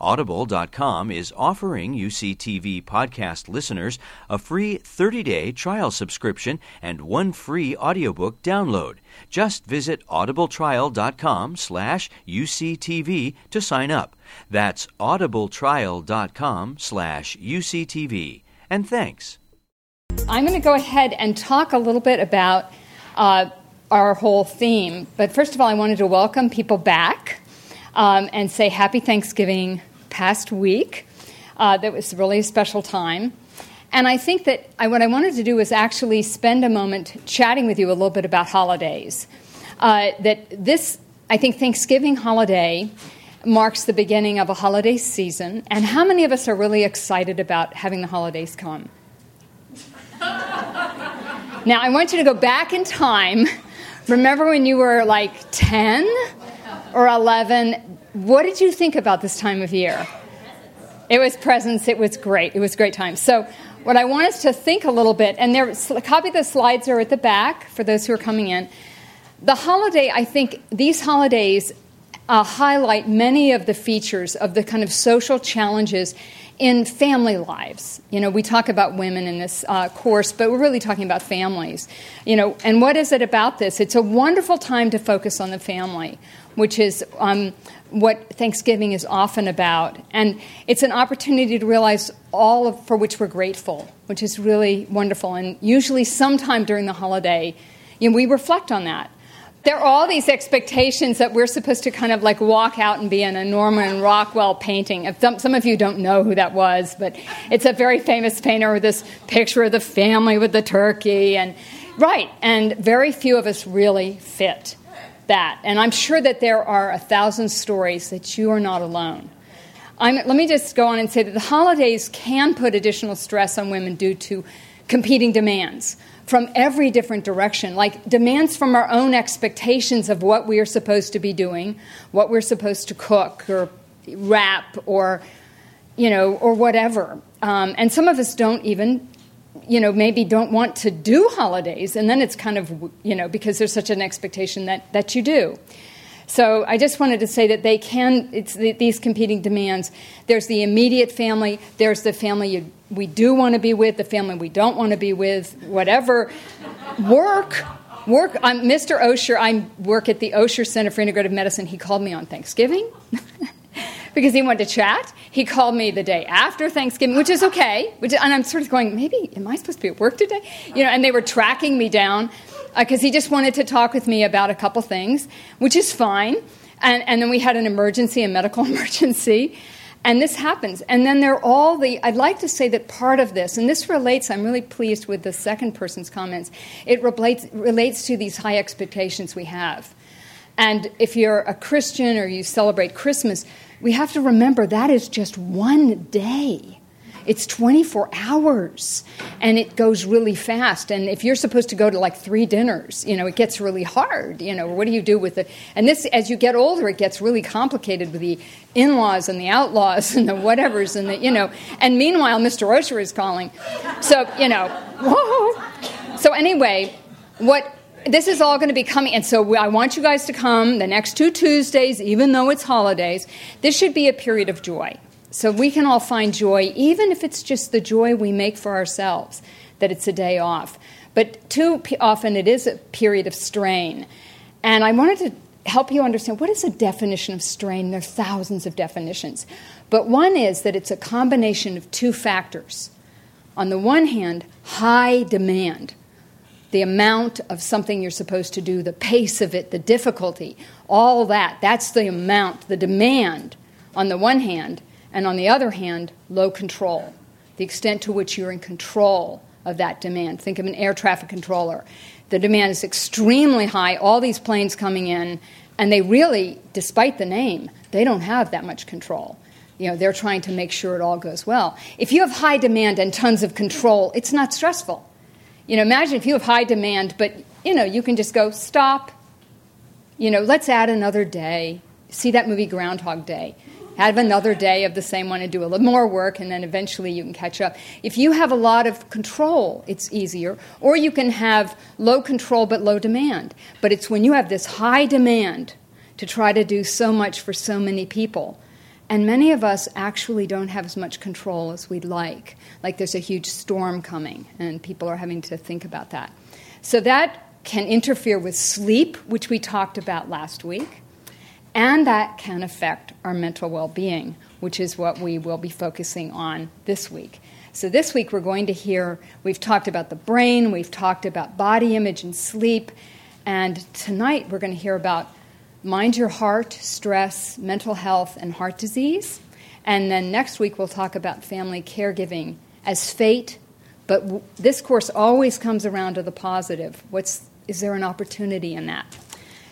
Audible.com is offering UCTV podcast listeners a free 30-day trial subscription and one free audiobook download. Just visit audibletrial.com slash UCTV to sign up. That's audibletrial.com slash UCTV. And thanks. I'm going to go ahead and talk a little bit about uh, our whole theme. But first of all, I wanted to welcome people back um, and say happy Thanksgiving past week. Uh, that was really a special time. And I think that I, what I wanted to do was actually spend a moment chatting with you a little bit about holidays. Uh, that this, I think, Thanksgiving holiday marks the beginning of a holiday season. And how many of us are really excited about having the holidays come? now, I want you to go back in time. Remember when you were like 10 or 11? What did you think about this time of year? It was presents. It was great. It was a great time. So, what I want us to think a little bit, and there, copy the slides are at the back for those who are coming in. The holiday, I think, these holidays uh, highlight many of the features of the kind of social challenges in family lives. You know, we talk about women in this uh, course, but we're really talking about families. You know, and what is it about this? It's a wonderful time to focus on the family, which is um, what Thanksgiving is often about. And it's an opportunity to realize all of, for which we're grateful, which is really wonderful. And usually, sometime during the holiday, you know, we reflect on that. There are all these expectations that we're supposed to kind of like walk out and be in a Norman Rockwell painting. Some, some of you don't know who that was, but it's a very famous painter with this picture of the family with the turkey. And right, and very few of us really fit that. And I'm sure that there are a thousand stories that you are not alone. I'm, let me just go on and say that the holidays can put additional stress on women due to competing demands from every different direction, like demands from our own expectations of what we are supposed to be doing, what we're supposed to cook or wrap or you know or whatever. Um, and some of us don't even you know, maybe don't want to do holidays, and then it's kind of, you know, because there's such an expectation that, that you do. So I just wanted to say that they can, it's the, these competing demands. There's the immediate family, there's the family you, we do want to be with, the family we don't want to be with, whatever. Work, work. I'm Mr. Osher, I work at the Osher Center for Integrative Medicine. He called me on Thanksgiving. because he wanted to chat. He called me the day after Thanksgiving, which is okay. Which, and I'm sort of going, maybe, am I supposed to be at work today? You know, and they were tracking me down because uh, he just wanted to talk with me about a couple things, which is fine. And, and then we had an emergency, a medical emergency. And this happens. And then there are all the, I'd like to say that part of this, and this relates, I'm really pleased with the second person's comments, it relates, relates to these high expectations we have. And if you're a Christian or you celebrate Christmas, we have to remember that is just one day. It's 24 hours and it goes really fast. And if you're supposed to go to like three dinners, you know, it gets really hard. You know, what do you do with it? And this, as you get older, it gets really complicated with the in laws and the outlaws and the whatevers and the, you know. And meanwhile, Mr. Osher is calling. So, you know, whoa. So, anyway, what this is all going to be coming, and so I want you guys to come the next two Tuesdays, even though it's holidays. This should be a period of joy. So we can all find joy, even if it's just the joy we make for ourselves, that it's a day off. But too often it is a period of strain. And I wanted to help you understand what is a definition of strain. There are thousands of definitions. But one is that it's a combination of two factors. On the one hand, high demand the amount of something you're supposed to do, the pace of it, the difficulty, all that. That's the amount, the demand on the one hand, and on the other hand, low control, the extent to which you're in control of that demand. Think of an air traffic controller. The demand is extremely high, all these planes coming in, and they really, despite the name, they don't have that much control. You know, they're trying to make sure it all goes well. If you have high demand and tons of control, it's not stressful. You know, imagine if you have high demand, but you know, you can just go stop. You know, let's add another day. See that movie Groundhog Day. Have another day of the same one and do a little more work, and then eventually you can catch up. If you have a lot of control, it's easier. Or you can have low control but low demand. But it's when you have this high demand to try to do so much for so many people and many of us actually don't have as much control as we'd like. Like there's a huge storm coming, and people are having to think about that. So that can interfere with sleep, which we talked about last week, and that can affect our mental well being, which is what we will be focusing on this week. So, this week we're going to hear, we've talked about the brain, we've talked about body image and sleep, and tonight we're going to hear about mind your heart, stress, mental health, and heart disease. And then next week we'll talk about family caregiving as fate, but w- this course always comes around to the positive. What's, is there an opportunity in that?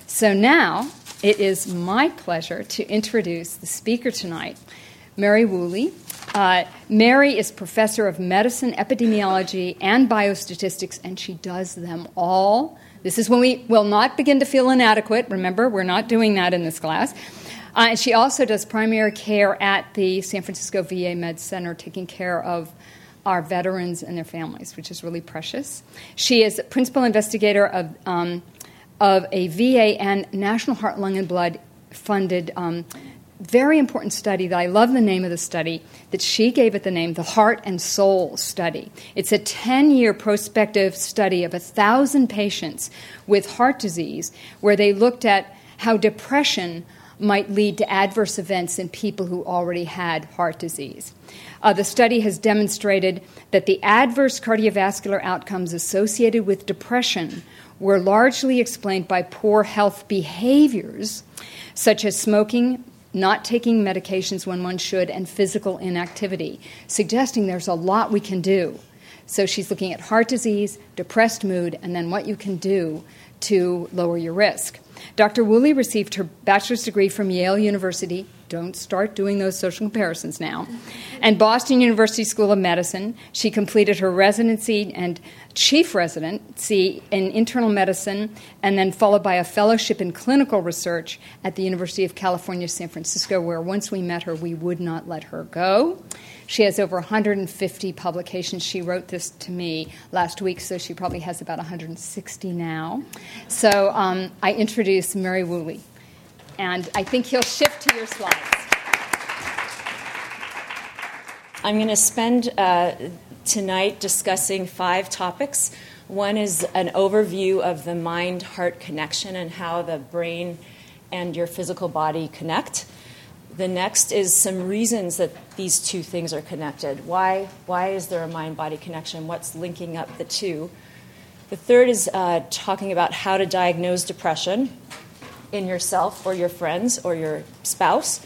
So now it is my pleasure to introduce the speaker tonight, Mary Whooley. Uh, Mary is professor of medicine, epidemiology, and biostatistics, and she does them all this is when we will not begin to feel inadequate. Remember, we're not doing that in this class. Uh, and she also does primary care at the San Francisco VA Med Center, taking care of our veterans and their families, which is really precious. She is principal investigator of, um, of a VA and National Heart, Lung, and Blood funded um, very important study that I love the name of the study that she gave it the name the Heart and Soul Study. It's a 10 year prospective study of a thousand patients with heart disease where they looked at how depression might lead to adverse events in people who already had heart disease. Uh, the study has demonstrated that the adverse cardiovascular outcomes associated with depression were largely explained by poor health behaviors such as smoking, not taking medications when one should, and physical inactivity, suggesting there's a lot we can do. So she's looking at heart disease, depressed mood, and then what you can do to lower your risk. Dr. Whooley received her bachelor's degree from Yale University. Don't start doing those social comparisons now. And Boston University School of Medicine. She completed her residency and chief residency in internal medicine, and then followed by a fellowship in clinical research at the University of California, San Francisco, where once we met her, we would not let her go. She has over 150 publications. She wrote this to me last week, so she probably has about 160 now. So um, I introduce Mary Whooley, and I think he'll shift to your slides. I'm going to spend uh, tonight discussing five topics. One is an overview of the mind heart connection and how the brain and your physical body connect. The next is some reasons that these two things are connected. Why, why is there a mind body connection? What's linking up the two? The third is uh, talking about how to diagnose depression in yourself or your friends or your spouse,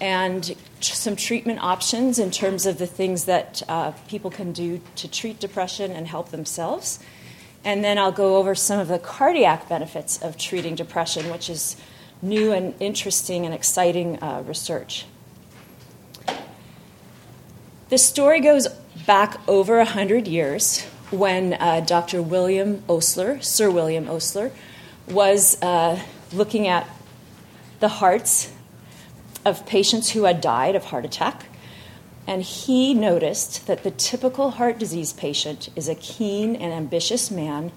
and some treatment options in terms of the things that uh, people can do to treat depression and help themselves. And then I'll go over some of the cardiac benefits of treating depression, which is new and interesting and exciting uh, research. The story goes back over 100 years when uh, Dr. William Osler, Sir William Osler, was uh, looking at the hearts of patients who had died of heart attack. And he noticed that the typical heart disease patient is a keen and ambitious man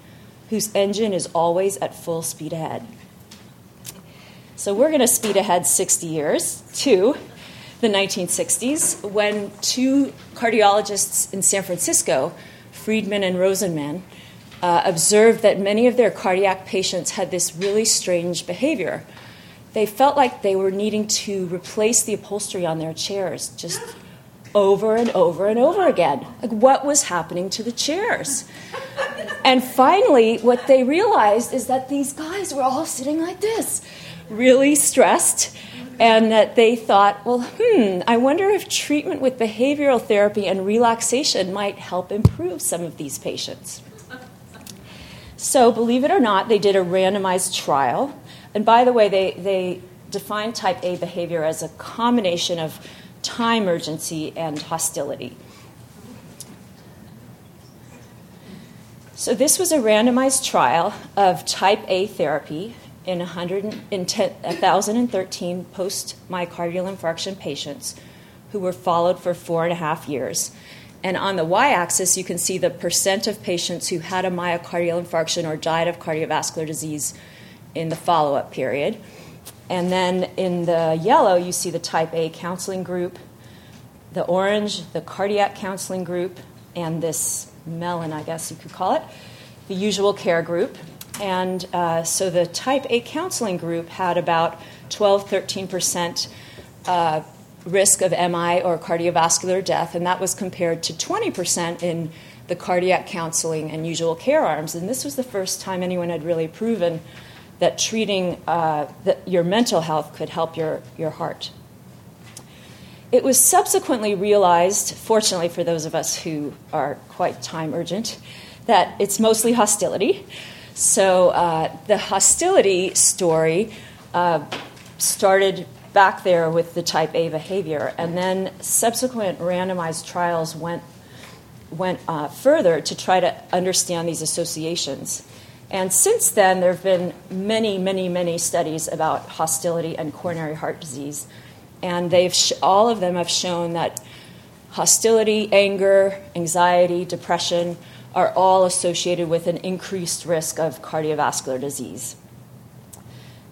whose engine is always at full speed ahead. So we're going to speed ahead 60 years to the 1960s when two cardiologists in San Francisco, Friedman and Rosenman, uh, observed that many of their cardiac patients had this really strange behavior. They felt like they were needing to replace the upholstery on their chairs just over and over and over again. Like, what was happening to the chairs? And finally, what they realized is that these guys were all sitting like this really stressed and that they thought, well, hmm, I wonder if treatment with behavioral therapy and relaxation might help improve some of these patients. So, believe it or not, they did a randomized trial. And by the way, they, they defined type A behavior as a combination of time urgency and hostility. So, this was a randomized trial of type A therapy in, 1,013 post myocardial infarction patients who were followed for four and a half years. And on the y axis, you can see the percent of patients who had a myocardial infarction or died of cardiovascular disease in the follow up period. And then in the yellow, you see the type A counseling group, the orange, the cardiac counseling group, and this melon, I guess you could call it, the usual care group. And uh, so the type A counseling group had about 12, 13% uh, risk of MI or cardiovascular death, and that was compared to 20% in the cardiac counseling and usual care arms. And this was the first time anyone had really proven that treating uh, that your mental health could help your, your heart. It was subsequently realized, fortunately for those of us who are quite time urgent, that it's mostly hostility. So uh, the hostility story uh, started back there with the type A behavior, and then subsequent randomized trials went went uh, further to try to understand these associations. And since then, there have been many, many, many studies about hostility and coronary heart disease, and they've sh- all of them have shown that hostility, anger, anxiety, depression are all associated with an increased risk of cardiovascular disease.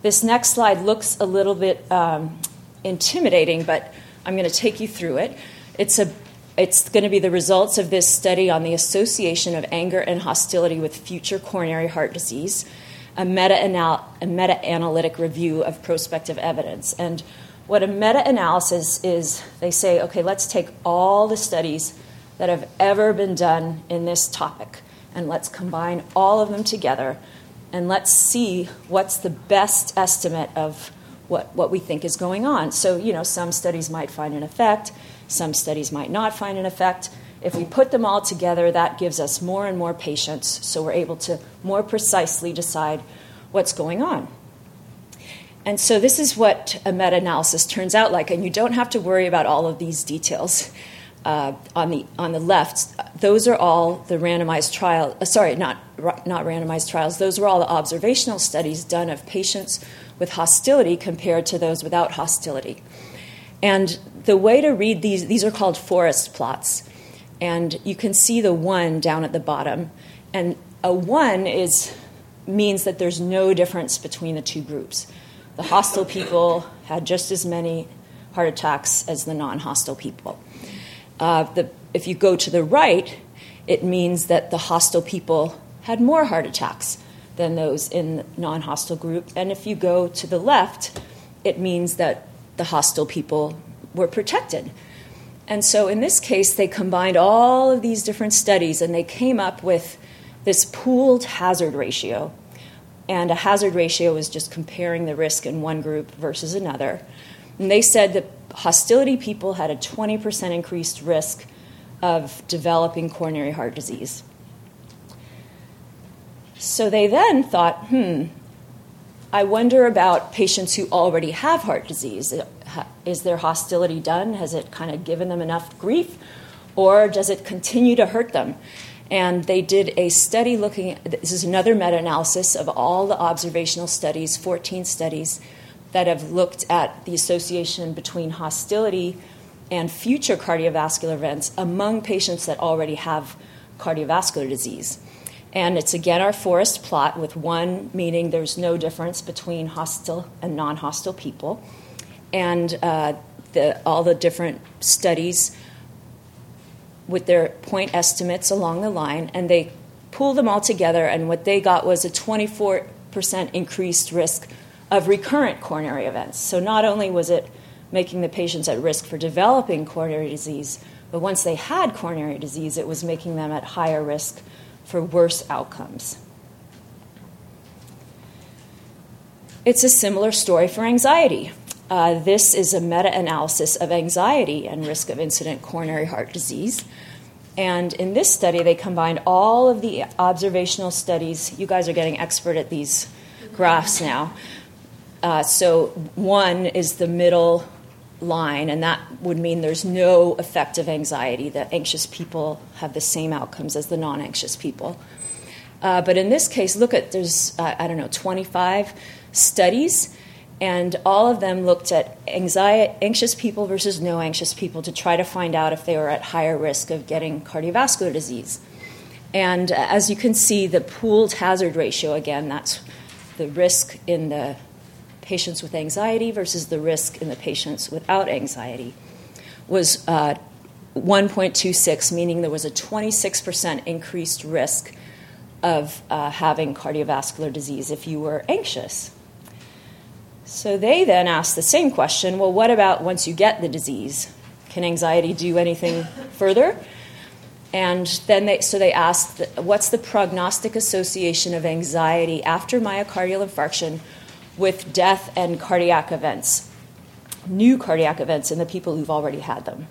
This next slide looks a little bit um, intimidating, but I'm going to take you through it. It's, a, it's going to be the results of this study on the association of anger and hostility with future coronary heart disease, a meta analytic review of prospective evidence. And what a meta analysis is, they say, okay, let's take all the studies that have ever been done in this topic. And let's combine all of them together and let's see what's the best estimate of what, what we think is going on. So, you know, some studies might find an effect, some studies might not find an effect. If we put them all together, that gives us more and more patients, so we're able to more precisely decide what's going on. And so, this is what a meta analysis turns out like, and you don't have to worry about all of these details uh, on the on the left, those are all the randomized trial. Uh, sorry, not not randomized trials. Those were all the observational studies done of patients with hostility compared to those without hostility. And the way to read these these are called forest plots, and you can see the one down at the bottom, and a one is means that there's no difference between the two groups. The hostile people had just as many heart attacks as the non-hostile people. Uh, the, if you go to the right, it means that the hostile people had more heart attacks than those in the non hostile group. And if you go to the left, it means that the hostile people were protected. And so in this case, they combined all of these different studies and they came up with this pooled hazard ratio. And a hazard ratio is just comparing the risk in one group versus another. And they said that hostility people had a 20% increased risk of developing coronary heart disease. So they then thought, hmm, I wonder about patients who already have heart disease. Is their hostility done? Has it kind of given them enough grief? Or does it continue to hurt them? And they did a study looking, this is another meta analysis of all the observational studies, 14 studies that have looked at the association between hostility and future cardiovascular events among patients that already have cardiovascular disease. And it's again our forest plot with one meaning there's no difference between hostile and non hostile people. And uh, the, all the different studies with their point estimates along the line, and they pulled them all together, and what they got was a 24% increased risk of recurrent coronary events. So not only was it making the patients at risk for developing coronary disease, but once they had coronary disease, it was making them at higher risk for worse outcomes. It's a similar story for anxiety. uh, this is a meta analysis of anxiety and risk of incident coronary heart disease. And in this study, they combined all of the observational studies. You guys are getting expert at these graphs now. Uh, so, one is the middle line, and that would mean there's no effect of anxiety. that anxious people have the same outcomes as the non anxious people. Uh, but in this case, look at there's, uh, I don't know, 25 studies, and all of them looked at anxiety, anxious people versus no anxious people to try to find out if they were at higher risk of getting cardiovascular disease. And uh, as you can see, the pooled hazard ratio, again, that's the risk in the patients with anxiety versus the risk in the patients without anxiety, was uh, 1.26, meaning there was a 26% increased risk of uh, having cardiovascular disease if you were anxious. So they then asked the same question well, what about once you get the disease? Can anxiety do anything further? And then they, so they asked, what's the prognostic association of anxiety after myocardial infarction with death and cardiac events, new cardiac events in the people who've already had them?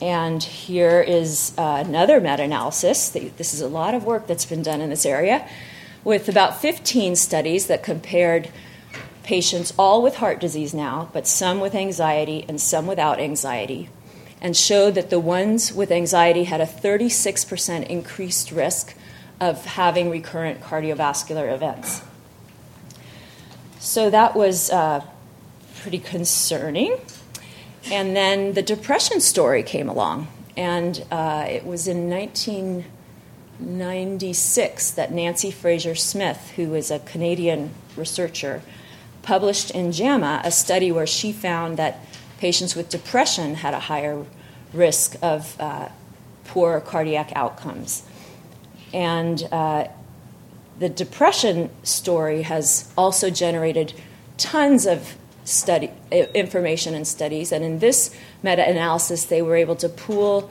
And here is uh, another meta analysis. This is a lot of work that's been done in this area with about 15 studies that compared patients, all with heart disease now, but some with anxiety and some without anxiety, and showed that the ones with anxiety had a 36% increased risk of having recurrent cardiovascular events. So that was uh, pretty concerning. And then the depression story came along, and uh, it was in 1996 that Nancy Frasure-Smith, who is a Canadian researcher, published in JAMA a study where she found that patients with depression had a higher risk of uh, poor cardiac outcomes. And uh, the depression story has also generated tons of study information and studies. And in this meta-analysis, they were able to pool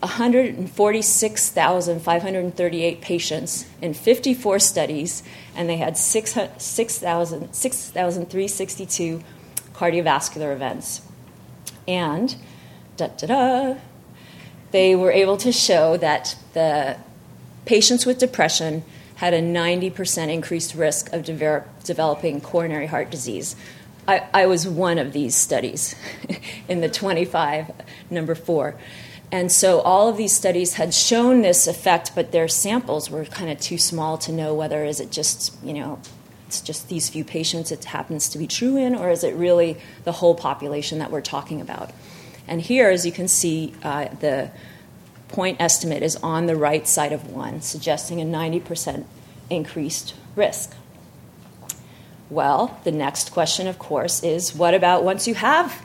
146,538 patients in 54 studies, and they had 6,362 cardiovascular events. And da da da, they were able to show that the patients with depression had a 90% increased risk of de- developing coronary heart disease. I, I was one of these studies in the 25, number four. And so all of these studies had shown this effect, but their samples were kind of too small to know whether is it just, you know, it's just these few patients it happens to be true in, or is it really the whole population that we're talking about? And here, as you can see, uh, the point estimate is on the right side of one, suggesting a 90% increased risk. Well, the next question, of course, is what about once you have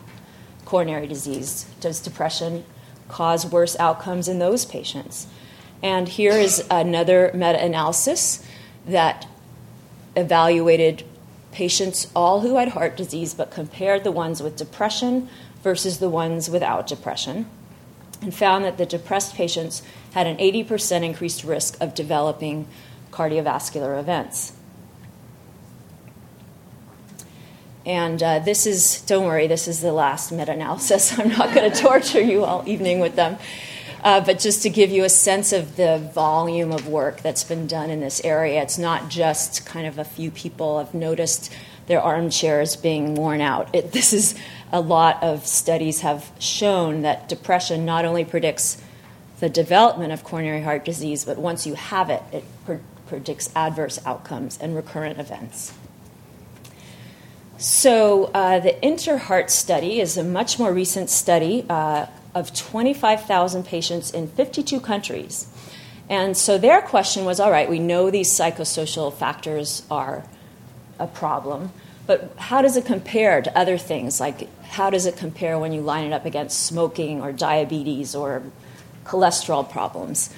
coronary disease? Does depression cause worse outcomes in those patients. And here is another meta analysis that evaluated patients, all who had heart disease, but compared the ones with depression versus the ones without depression, and found that the depressed patients had an 80% increased risk of developing cardiovascular events. And uh, this is, don't worry, this is the last meta analysis. I'm not going to torture you all evening with them. Uh, but just to give you a sense of the volume of work that's been done in this area, it's not just kind of a few people have noticed their armchairs being worn out. It, this is a lot of studies have shown that depression not only predicts the development of coronary heart disease, but once you have it, it pre- predicts adverse outcomes and recurrent events. So, uh, the InterHeart study is a much more recent study uh, of 25,000 patients in 52 countries. And so, their question was all right, we know these psychosocial factors are a problem, but how does it compare to other things? Like, how does it compare when you line it up against smoking or diabetes or cholesterol problems?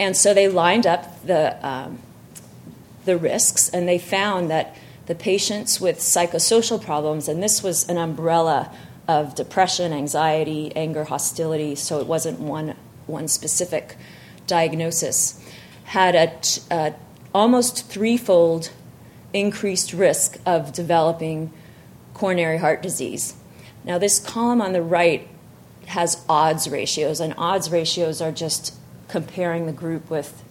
And so, they lined up the, um, the risks and they found that the patients with psychosocial problems, and this was an umbrella of depression, anxiety, anger, hostility, so it wasn't one, one specific diagnosis, had a, t- a almost threefold increased risk of developing coronary heart disease. Now, this column on the right has odds ratios, and odds ratios are just comparing the group with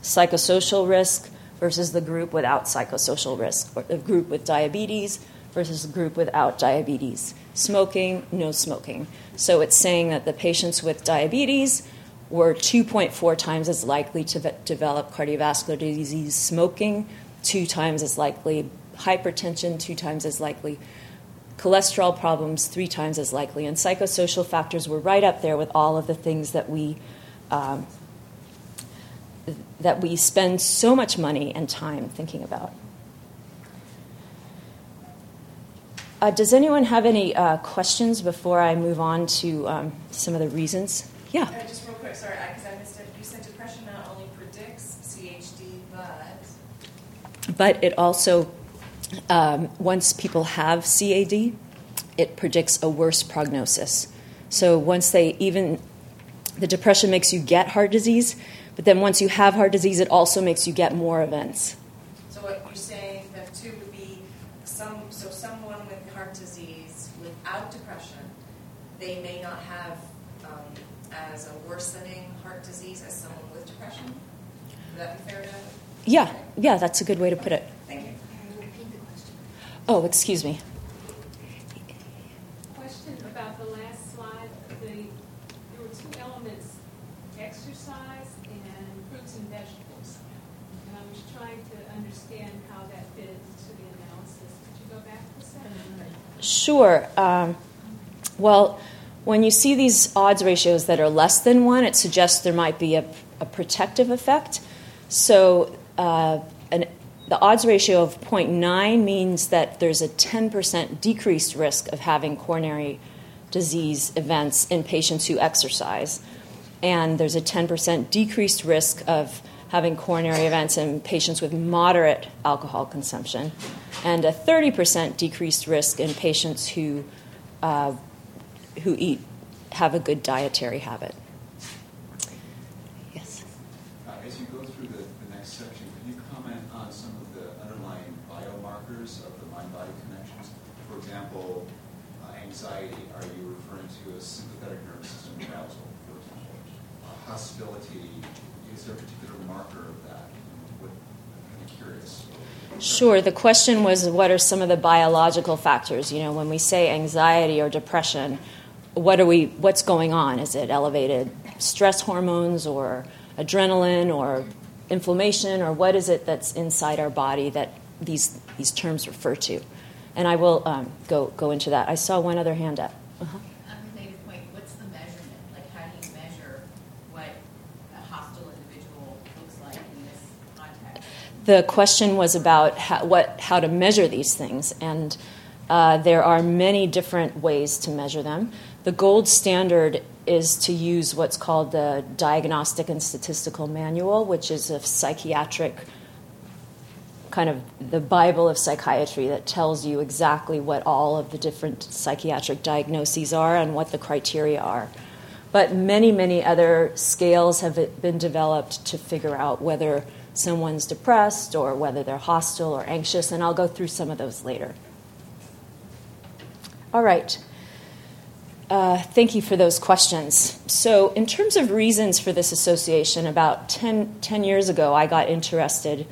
psychosocial risk versus the group without psychosocial risk, or the group with diabetes versus the group without diabetes. Smoking, no smoking. So it's saying that the patients with diabetes were 2.4 times as likely to ve- develop cardiovascular disease, smoking, two times as likely, hypertension, two times as likely, cholesterol problems, three times as likely, and psychosocial factors were right up there with all of the things that we. Um, that we spend so much money and time thinking about. Uh, does anyone have any uh, questions before I move on to um, some of the reasons? Yeah. Uh, just real quick, sorry, because I, I missed it. You said depression not only predicts CHD, but. But it also, um, once people have CAD, it predicts a worse prognosis. So once they even, the depression makes you get heart disease, but then once you have heart disease, it also makes you get more events. So what you're saying that two would be some. So someone with heart disease without depression, they may not have um, as a worsening heart disease as someone with depression. Would that be fair to? Yeah, yeah, that's a good way to put it. Oh, excuse me. Question about the last slide. The, there were two elements, exercise and fruits and vegetables. And I was trying to understand how that fit into the analysis. Could you go back a second? Sure. Um, well, when you see these odds ratios that are less than one, it suggests there might be a, a protective effect. So, uh, an, the odds ratio of 0.9 means that there's a 10% decreased risk of having coronary disease events in patients who exercise. And there's a 10% decreased risk of having coronary events in patients with moderate alcohol consumption, and a 30% decreased risk in patients who, uh, who eat, have a good dietary habit. Yes. Uh, As you go through the, the next section, can you comment on some of the underlying biomarkers of the mind-body connections? For example, uh, anxiety, are you referring to a sympathetic nervous system arousal, for example? Uh, hostility, is there a particular marker of that? What, I'm kind of curious. Sure. The question was what are some of the biological factors? You know, when we say anxiety or depression, what are we what's going on? Is it elevated stress hormones or adrenaline or inflammation or what is it that's inside our body that these these terms refer to? And I will um, go go into that. I saw one other hand up. Uh-huh. Unrelated point, what's the measurement? Like, how do you measure what a hostile individual looks like in this context? The question was about how, what, how to measure these things, and uh, there are many different ways to measure them. The gold standard is to use what's called the Diagnostic and Statistical Manual, which is a psychiatric kind of the Bible of psychiatry that tells you exactly what all of the different psychiatric diagnoses are and what the criteria are. But many, many other scales have been developed to figure out whether someone's depressed or whether they're hostile or anxious, and I'll go through some of those later. All right. Uh, thank you for those questions. So, in terms of reasons for this association, about 10, 10 years ago, I got interested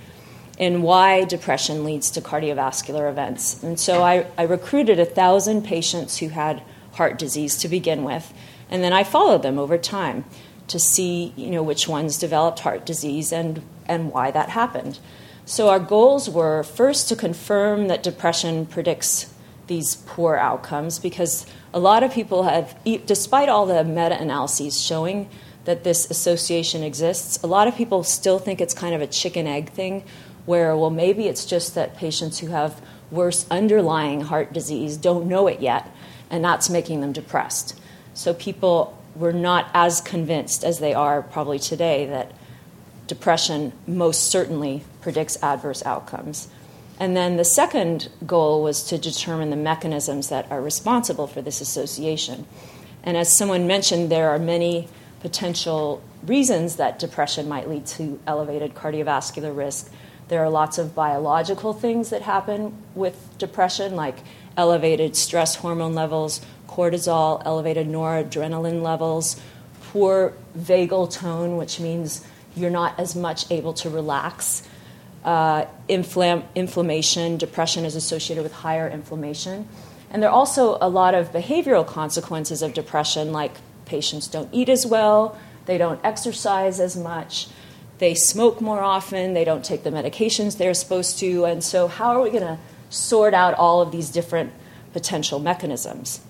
in why depression leads to cardiovascular events. And so I, I recruited a thousand patients who had heart disease to begin with, and then I followed them over time to see you know, which ones developed heart disease and, and why that happened. So our goals were first to confirm that depression predicts these poor outcomes because a lot of people have, despite all the meta analyses showing that this association exists, a lot of people still think it's kind of a chicken egg thing where, well, maybe it's just that patients who have worse underlying heart disease don't know it yet, and that's making them depressed. So people were not as convinced as they are probably today that depression most certainly predicts adverse outcomes. And then the second goal was to determine the mechanisms that are responsible for this association. And as someone mentioned, there are many potential reasons that depression might lead to elevated cardiovascular risk. There are lots of biological things that happen with depression, like elevated stress hormone levels, cortisol, elevated noradrenaline levels, poor vagal tone, which means you're not as much able to relax. Uh, inflam- inflammation, depression is associated with higher inflammation. And there are also a lot of behavioral consequences of depression, like patients don't eat as well, they don't exercise as much, they smoke more often, they don't take the medications they're supposed to. And so, how are we going to sort out all of these different potential mechanisms?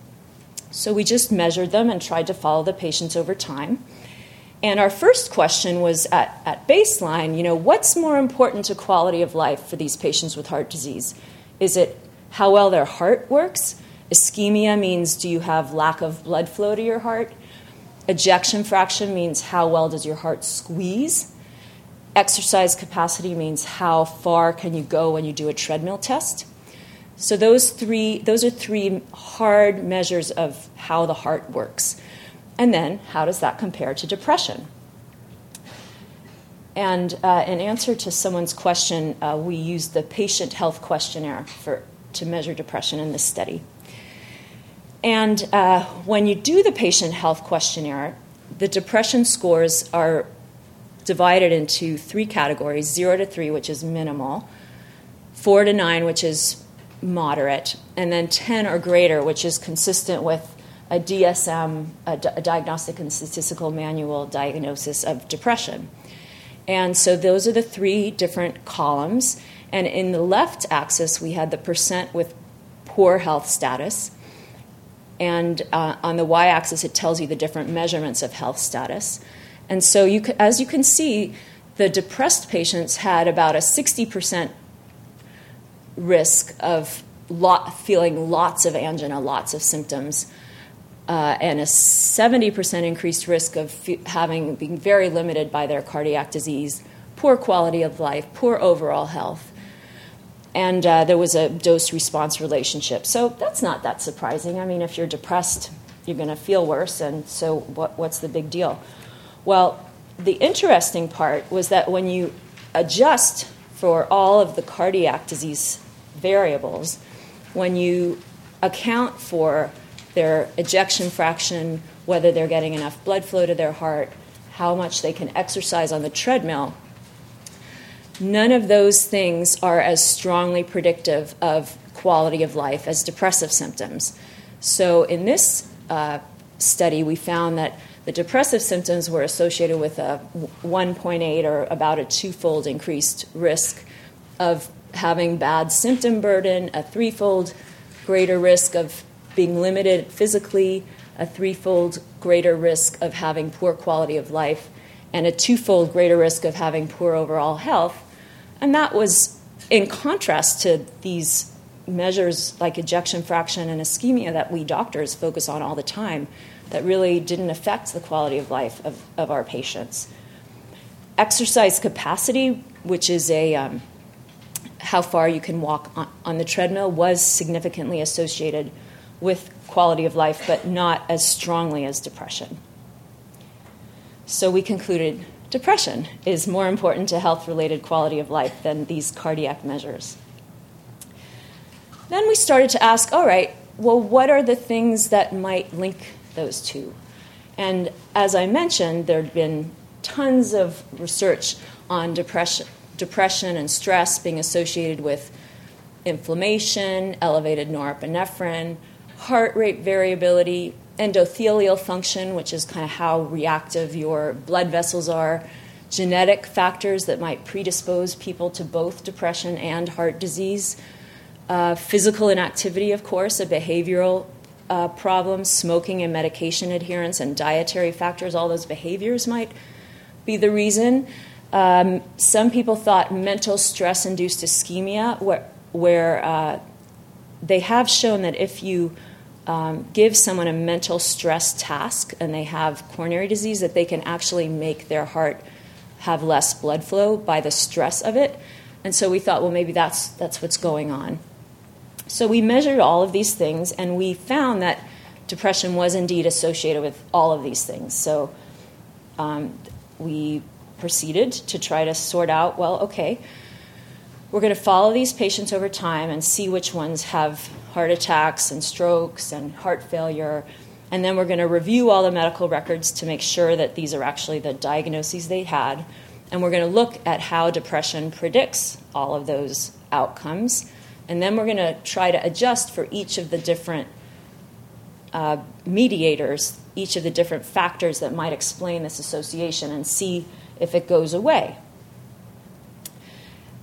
So, we just measured them and tried to follow the patients over time. And our first question was at, at baseline, you know, what's more important to quality of life for these patients with heart disease? Is it how well their heart works? Ischemia means do you have lack of blood flow to your heart? Ejection fraction means how well does your heart squeeze? Exercise capacity means how far can you go when you do a treadmill test? So those three those are three hard measures of how the heart works. And then, how does that compare to depression? And uh, in answer to someone's question, uh, we used the patient health questionnaire for, to measure depression in this study. And uh, when you do the patient health questionnaire, the depression scores are divided into three categories zero to three, which is minimal, four to nine, which is moderate, and then 10 or greater, which is consistent with a DSM, a, D- a Diagnostic and Statistical Manual diagnosis of depression. And so those are the three different columns. And in the left axis, we had the percent with poor health status. And uh, on the y axis, it tells you the different measurements of health status. And so, you, as you can see, the depressed patients had about a 60% risk of lot, feeling lots of angina, lots of symptoms, uh, and a 70% increased risk of f- having being very limited by their cardiac disease, poor quality of life, poor overall health. And uh, there was a dose response relationship. So that's not that surprising. I mean, if you're depressed, you're going to feel worse, and so what, what's the big deal? Well, the interesting part was that when you adjust for all of the cardiac disease variables, when you account for their ejection fraction, whether they're getting enough blood flow to their heart, how much they can exercise on the treadmill. None of those things are as strongly predictive of quality of life as depressive symptoms. So, in this uh, study, we found that the depressive symptoms were associated with a 1.8 or about a twofold increased risk of having bad symptom burden, a threefold greater risk of being limited physically, a threefold greater risk of having poor quality of life, and a twofold greater risk of having poor overall health. And that was in contrast to these measures like ejection fraction and ischemia that we doctors focus on all the time that really didn't affect the quality of life of, of our patients. Exercise capacity, which is a um, how far you can walk on, on the treadmill, was significantly associated with quality of life, but not as strongly as depression. So we concluded depression is more important to health related quality of life than these cardiac measures. Then we started to ask all right, well, what are the things that might link those two? And as I mentioned, there had been tons of research on depression, depression and stress being associated with inflammation, elevated norepinephrine, heart rate variability, endothelial function, which is kind of how reactive your blood vessels are, genetic factors that might predispose people to both depression and heart disease, uh, physical inactivity, of course, a behavioral uh, problem, smoking and medication adherence, and dietary factors, all those behaviors might be the reason. Um, some people thought mental stress induced ischemia, where, where uh, they have shown that if you um, give someone a mental stress task and they have coronary disease, that they can actually make their heart have less blood flow by the stress of it. And so we thought, well, maybe that's, that's what's going on. So we measured all of these things and we found that depression was indeed associated with all of these things. So um, we proceeded to try to sort out well, okay, we're going to follow these patients over time and see which ones have heart attacks and strokes and heart failure. And then we're going to review all the medical records to make sure that these are actually the diagnoses they had. And we're going to look at how depression predicts all of those outcomes. And then we're going to try to adjust for each of the different uh, mediators, each of the different factors that might explain this association, and see if it goes away.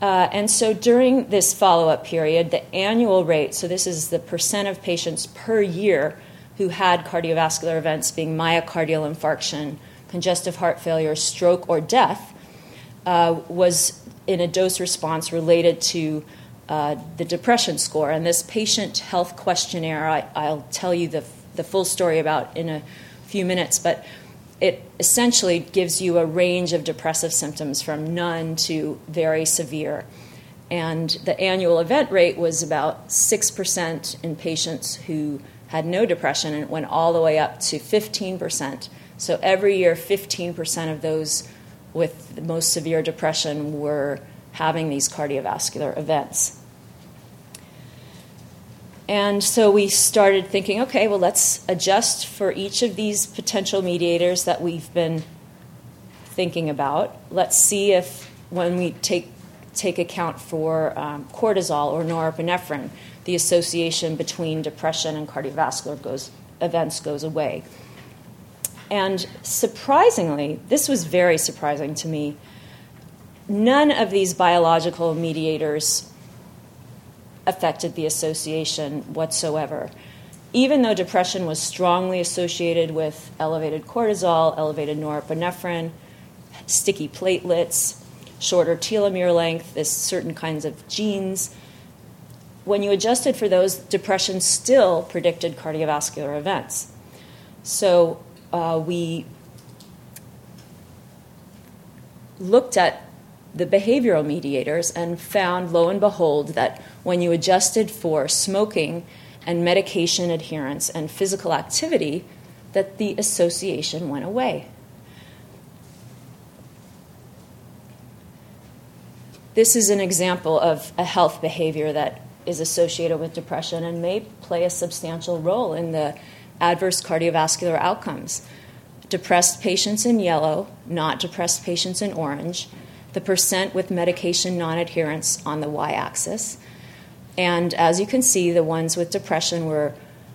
Uh, and so during this follow up period, the annual rate so, this is the percent of patients per year who had cardiovascular events, being myocardial infarction, congestive heart failure, stroke, or death, uh, was in a dose response related to uh, the depression score. And this patient health questionnaire, I, will tell you the, the full story about in a few minutes, but it essentially gives you a range of depressive symptoms from none to very severe. And the annual event rate was about 6% in patients who had no depression, and it went all the way up to 15%. So every year, 15% of those with the most severe depression were having these cardiovascular events. And so we started thinking okay, well, let's adjust for each of these potential mediators that we've been thinking about. Let's see if when we take, take account for um, cortisol or norepinephrine, the association between depression and cardiovascular goes, events goes away. And surprisingly, this was very surprising to me, none of these biological mediators affected the association whatsoever. Even though depression was strongly associated with elevated cortisol, elevated norepinephrine, sticky platelets, shorter telomere length, this certain kinds of genes, when you adjusted for those, depression still predicted cardiovascular events. So uh, we looked at the behavioral mediators and found, lo and behold, that when you adjusted for smoking and medication adherence and physical activity, that the association went away. This is an example of a health behavior that is associated with depression and may play a substantial role in the adverse cardiovascular outcomes. Depressed patients in yellow, not depressed patients in orange, the percent with medication non adherence on the y axis. And as you can see, the ones with depression were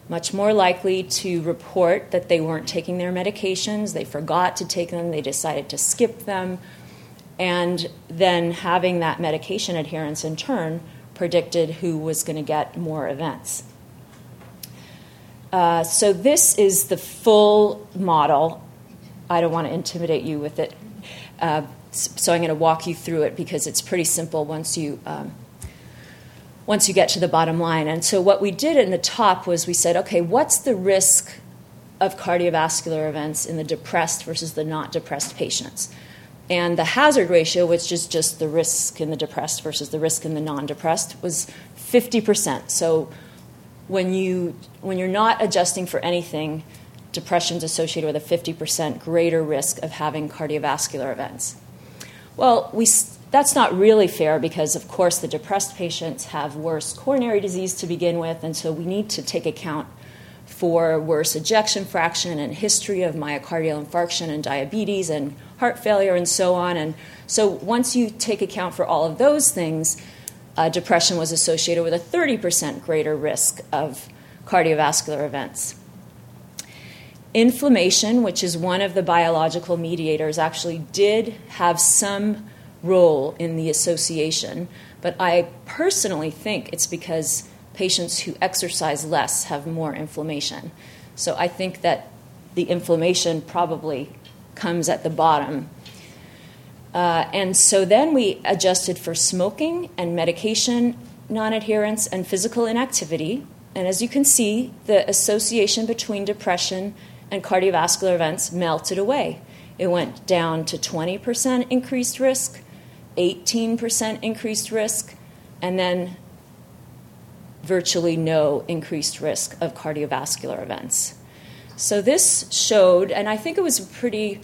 much more likely to report that they weren't taking their medications, they forgot to take them, they decided to skip them, and then having that medication adherence in turn predicted who was going to get more events. Uh, so, this is the full model. I don't want to intimidate you with it. Uh, so I'm going to walk you through it because it's pretty simple once you um, once you get to the bottom line. And so what we did in the top was we said, okay, what's the risk of cardiovascular events in the depressed versus the not depressed patients? And the hazard ratio, which is just the risk in the depressed versus the risk in the non-depressed, was 50%. So when you when you're not adjusting for anything, depression is associated with a 50% greater risk of having cardiovascular events. Well, we, that's not really fair because, of course, the depressed patients have worse coronary disease to begin with, and so we need to take account for worse ejection fraction and history of myocardial infarction and diabetes and heart failure and so on. And so, once you take account for all of those things, uh, depression was associated with a 30% greater risk of cardiovascular events. Inflammation, which is one of the biological mediators, actually did have some role in the association, but I personally think it's because patients who exercise less have more inflammation. So I think that the inflammation probably comes at the bottom. Uh, and so then we adjusted for smoking and medication non adherence and physical inactivity. And as you can see, the association between depression and cardiovascular events melted away. It went down to 20% increased risk, 18% increased risk, and then virtually no increased risk of cardiovascular events. So, this showed, and I think it was a pretty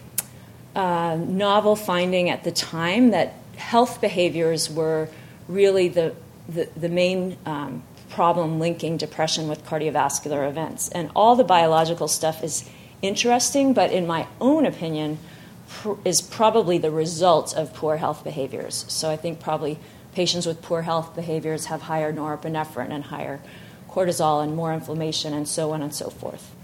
uh, novel finding at the time, that health behaviors were really the, the, the main um, problem linking depression with cardiovascular events. And all the biological stuff is interesting, but in my own opinion, pr- is probably the result of poor health behaviors. So I think probably patients with poor health behaviors have higher norepinephrine and higher cortisol and more inflammation and so on and so forth.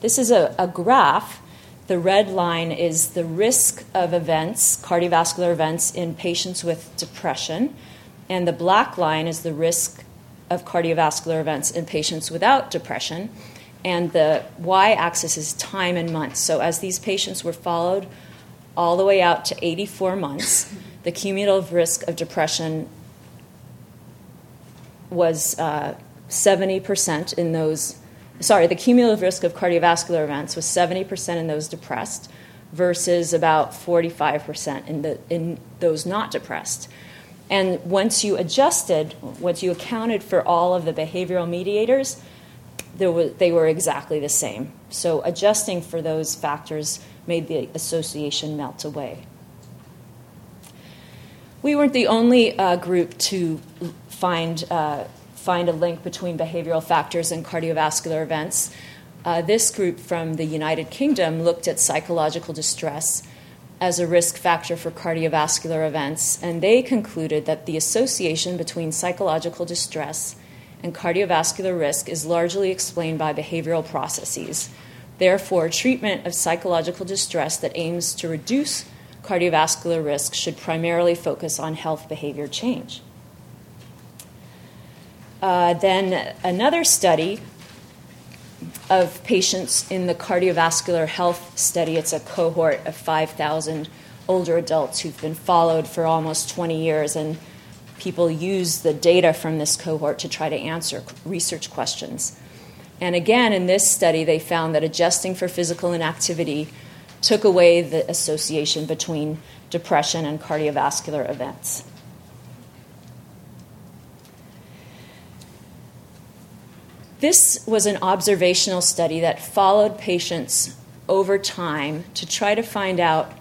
This is a, a graph. The red line is the risk of events, cardiovascular events, in patients with depression, and the black line is the risk of cardiovascular events in patients without depression and the y axis is time in months. So, as these patients were followed all the way out to 84 months, the cumulative risk of depression was uh, 70% in those. Sorry, the cumulative risk of cardiovascular events was 70% in those depressed versus about 45% in, the, in those not depressed. And once you adjusted, once you accounted for all of the behavioral mediators, was, they were exactly the same. So adjusting for those factors made the association melt away. We weren't the only uh, group to find, uh, find a link between behavioral factors and cardiovascular events. Uh, this group from the United Kingdom looked at psychological distress as a risk factor for cardiovascular events, and they concluded that the association between psychological distress and cardiovascular risk is largely explained by behavioral processes. Therefore, treatment of psychological distress that aims to reduce cardiovascular risk should primarily focus on health behavior change. Uh, then, another study of patients in the cardiovascular health study, it's a cohort of 5,000 older adults who've been followed for almost 20 years and people use the data from this cohort to try to answer research questions. And again, in this study, they found that adjusting for physical inactivity took away the association between depression and cardiovascular events. This was an observational study that followed patients over time to try to find out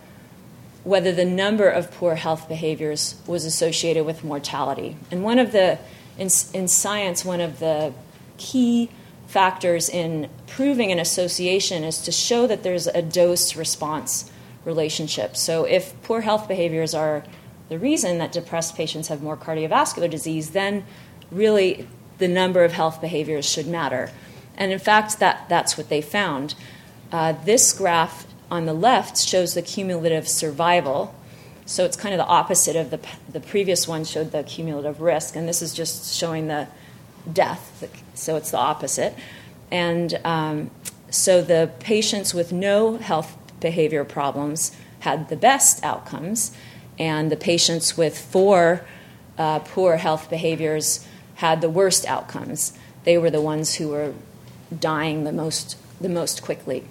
whether the number of poor health behaviors was associated with mortality. And one of the, in, in science, one of the key factors in proving an association is to show that there's a dose response relationship. So if poor health behaviors are the reason that depressed patients have more cardiovascular disease, then really the number of health behaviors should matter. And in fact, that, that's what they found. Uh, this graph on the left shows the cumulative survival. So it's kind of the opposite of the, the previous one showed the cumulative risk, and this is just showing the death. So it's the opposite. And um, so the patients with no health behavior problems had the best outcomes, and the patients with four uh, poor health behaviors had the worst outcomes. They were the ones who were dying the most, the most quickly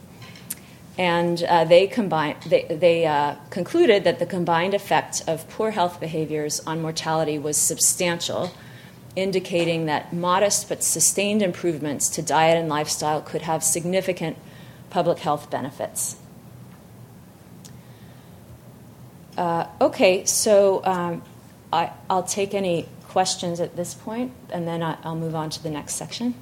and uh, they, combine, they, they uh, concluded that the combined effect of poor health behaviors on mortality was substantial, indicating that modest but sustained improvements to diet and lifestyle could have significant public health benefits. Uh, okay, so um, I, will take any questions at this point, and then I, I'll move on to the next section.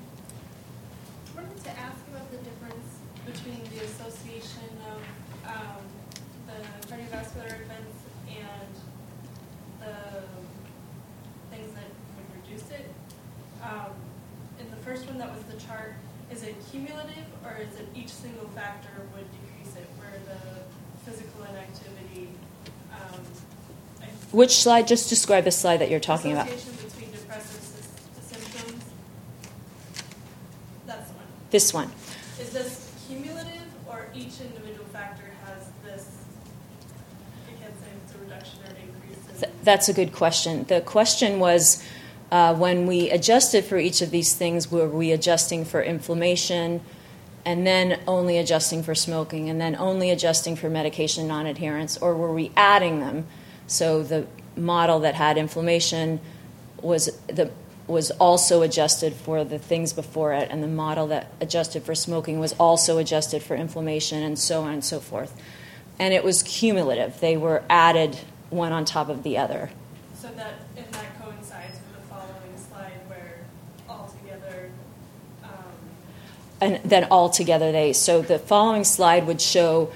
Which slide? Just describe the slide that you're talking about. between depressive symptoms. That's one. This one. Is this cumulative, or each individual factor has this? I can't say it's a reduction or increase. In That's a good question. The question was. Uh, when we adjusted for each of these things, were we adjusting for inflammation and then only adjusting for smoking and then only adjusting for medication non adherence, or were we adding them so the model that had inflammation was the was also adjusted for the things before it, and the model that adjusted for smoking was also adjusted for inflammation, and so on and so forth. And it was cumulative; they were added one on top of the other. So that, and that coincides with the following slide where altogether, um, and then altogether they so the following slide would show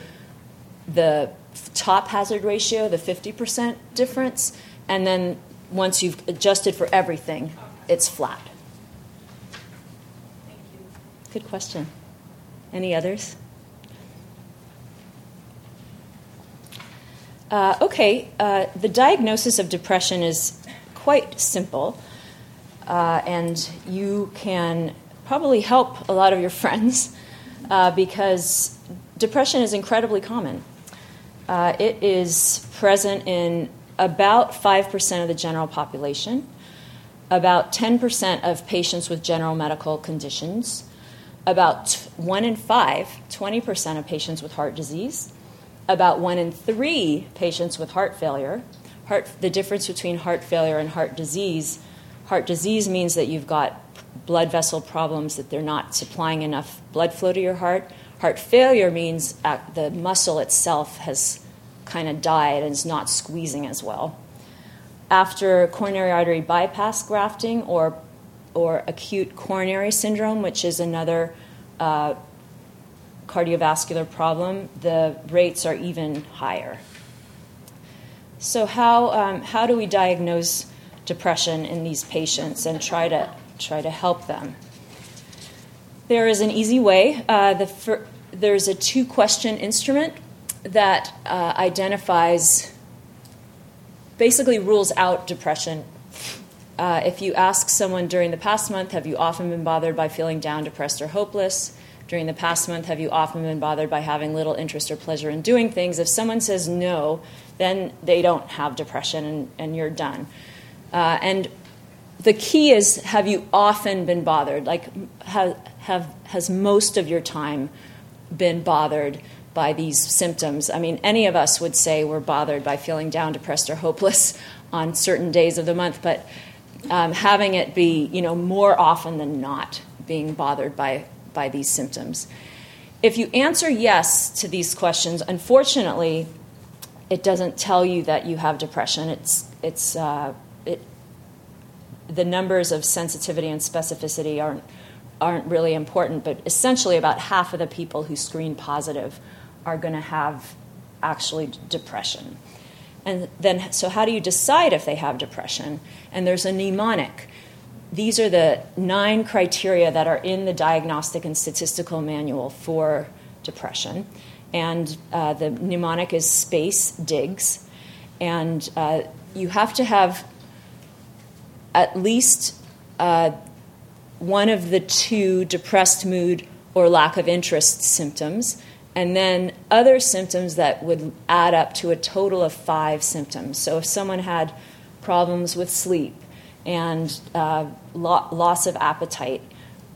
the top hazard ratio the 50% difference and then once you've adjusted for everything it's flat thank you. good question any others uh, okay uh, the diagnosis of depression is quite simple uh, and you can probably help a lot of your friends uh, because depression is incredibly common. Uh, it is present in about 5% of the general population, about 10% of patients with general medical conditions, about 1 in 5, 20% of patients with heart disease, about 1 in 3 patients with heart failure. Heart, the difference between heart failure and heart disease heart disease means that you've got blood vessel problems, that they're not supplying enough blood flow to your heart. Heart failure means the muscle itself has kind of died and is not squeezing as well. After coronary artery bypass grafting or, or acute coronary syndrome, which is another uh, cardiovascular problem, the rates are even higher. So, how, um, how do we diagnose depression in these patients and try to, try to help them? There is an easy way. Uh, the fir- there's a two question instrument that uh, identifies, basically rules out depression. Uh, if you ask someone during the past month, have you often been bothered by feeling down, depressed, or hopeless? During the past month, have you often been bothered by having little interest or pleasure in doing things? If someone says no, then they don't have depression and, and you're done. Uh, and the key is have you often been bothered? Like, have, have, has most of your time been bothered by these symptoms? I mean, any of us would say we're bothered by feeling down, depressed, or hopeless on certain days of the month, but um, having it be, you know, more often than not being bothered by, by these symptoms. If you answer yes to these questions, unfortunately, it doesn't tell you that you have depression. It's, it's uh, the numbers of sensitivity and specificity aren't, aren't really important, but essentially about half of the people who screen positive are going to have actually depression. And then, so how do you decide if they have depression? And there's a mnemonic. These are the nine criteria that are in the diagnostic and statistical manual for depression. And uh, the mnemonic is space digs. And uh, you have to have at least uh, one of the two depressed mood or lack of interest symptoms, and then other symptoms that would add up to a total of five symptoms. So if someone had problems with sleep and uh, lo- loss of appetite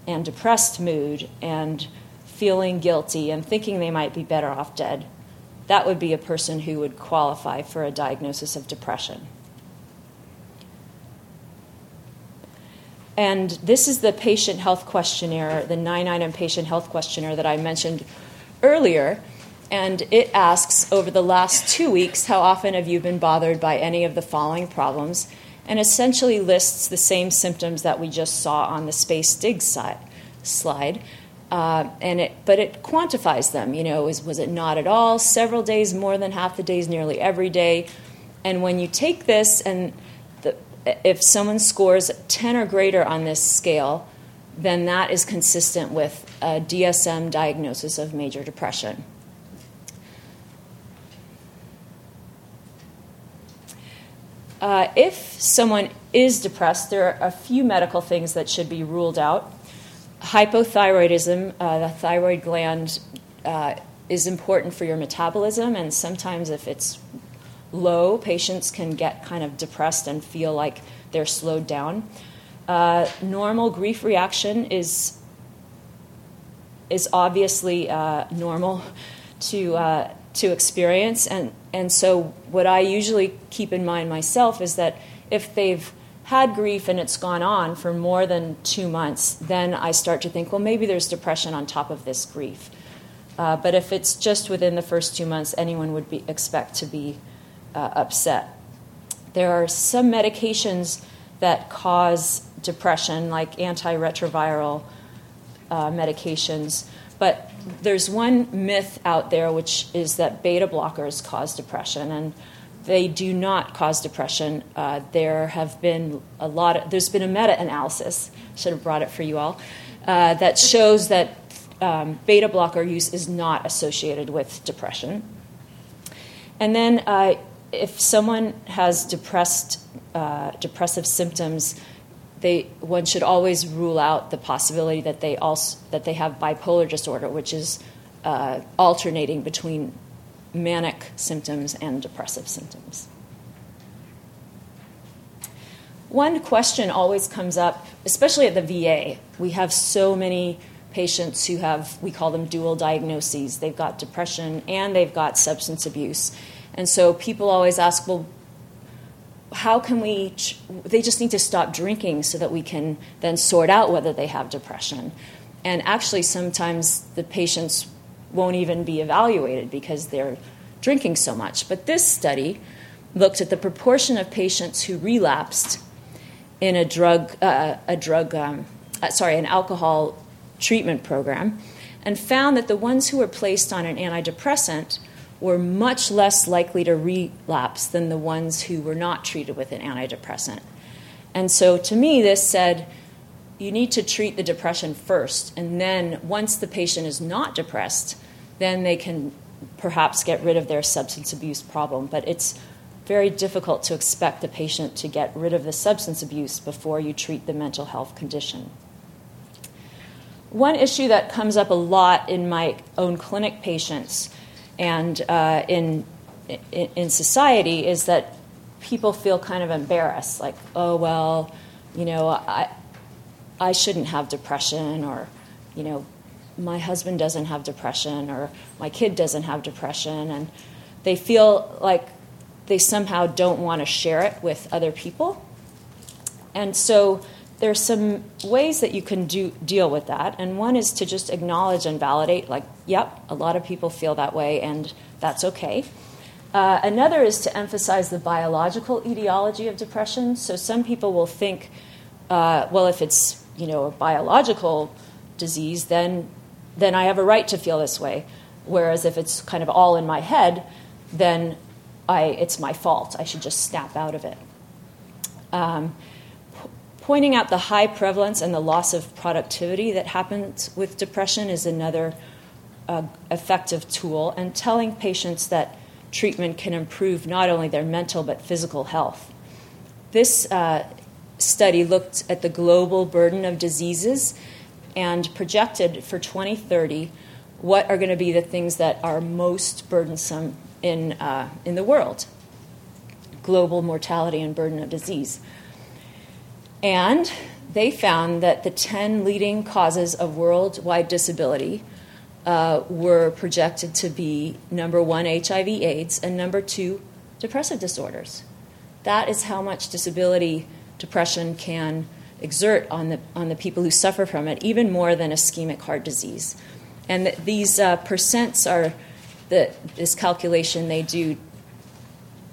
and depressed mood and feeling guilty and thinking they might be better off dead, that would be a person who would qualify for a diagnosis of depression. And this is the patient health questionnaire, the 9-item patient health questionnaire that I mentioned earlier. And it asks over the last two weeks, how often have you been bothered by any of the following problems? And essentially lists the same symptoms that we just saw on the space dig side, slide. Uh, and it, but it quantifies them. You know, was, was it not at all? Several days, more than half the days, nearly every day. And when you take this and if someone scores 10 or greater on this scale, then that is consistent with a DSM diagnosis of major depression. Uh, if someone is depressed, there are a few medical things that should be ruled out. Hypothyroidism, uh, the thyroid gland, uh, is important for your metabolism, and sometimes if it's low, patients can get kind of depressed and feel like they're slowed down. Uh, normal grief reaction is is obviously uh, normal to uh, to experience, and and so what I usually keep in mind myself is that if they've had grief and it's gone on for more than two months, then I start to think, well, maybe there's depression on top of this grief. Uh, but if it's just within the first two months, anyone would be, expect to be uh, upset. there are some medications that cause depression, like antiretroviral uh, medications. But there's one myth out there, which is that beta blockers cause depression, and they do not cause depression. Uh, there have been a lot. Of, there's been a meta-analysis. Should have brought it for you all. Uh, that shows that um, beta blocker use is not associated with depression. And then, uh, if someone has depressed, uh, depressive symptoms, they, one should always rule out the possibility that they also that they have bipolar disorder, which is uh, alternating between manic symptoms and depressive symptoms. One question always comes up, especially at the VA. We have so many patients who have, we call them dual diagnoses. They've got depression and they've got substance abuse. And so people always ask, well, how can we, they just need to stop drinking so that we can then sort out whether they have depression. And actually, sometimes the patients won't even be evaluated because they're drinking so much. But this study looked at the proportion of patients who relapsed in a drug, uh, a drug, um, uh, sorry, an alcohol treatment program and found that the ones who were placed on an antidepressant were much less likely to relapse than the ones who were not treated with an antidepressant. And so to me, this said you need to treat the depression first, and then once the patient is not depressed, then they can perhaps get rid of their substance abuse problem. But it's very difficult to expect the patient to get rid of the substance abuse before you treat the mental health condition. One issue that comes up a lot in my own clinic patients and uh, in, in, in society is that people feel kind of embarrassed, like, oh well, you know, I I shouldn't have depression, or you know, my husband doesn't have depression, or my kid doesn't have depression, and they feel like they somehow don't want to share it with other people, and so there's some ways that you can do, deal with that. And one is to just acknowledge and validate, like, yep, a lot of people feel that way, and that's okay. Uh, another is to emphasize the biological etiology of depression. So some people will think, uh, well, if it's you know a biological disease, then then I have a right to feel this way. Whereas if it's kind of all in my head, then I, it's my fault. I should just snap out of it. Um, Pointing out the high prevalence and the loss of productivity that happens with depression is another uh, effective tool, and telling patients that treatment can improve not only their mental but physical health. This uh, study looked at the global burden of diseases and projected for 2030 what are going to be the things that are most burdensome in, uh, in the world global mortality and burden of disease. And they found that the 10 leading causes of worldwide disability uh, were projected to be number one, HIV AIDS, and number two, depressive disorders. That is how much disability depression can exert on the, on the people who suffer from it, even more than ischemic heart disease. And th- these uh, percents are the, this calculation they do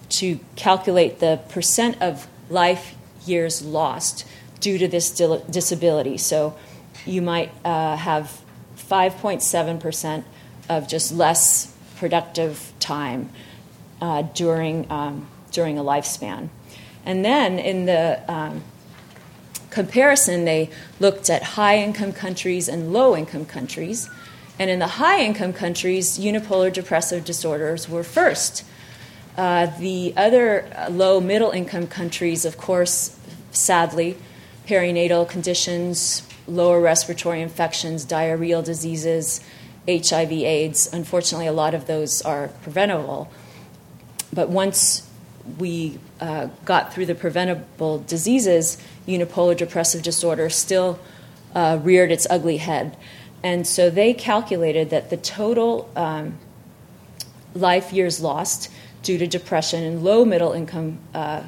to calculate the percent of life years lost due to this disability. So you might uh, have 5.7% of just less productive time uh, during, um, during a lifespan. And then in the um, comparison, they looked at high income countries and low income countries. And in the high income countries, unipolar depressive disorders were first. Uh, the other low middle income countries, of course, sadly, perinatal conditions, lower respiratory infections, diarrheal diseases, HIV, AIDS. Unfortunately, a lot of those are preventable. But once we uh, got through the preventable diseases, unipolar depressive disorder still uh, reared its ugly head. And so they calculated that the total um, life years lost due to depression in low middle income uh,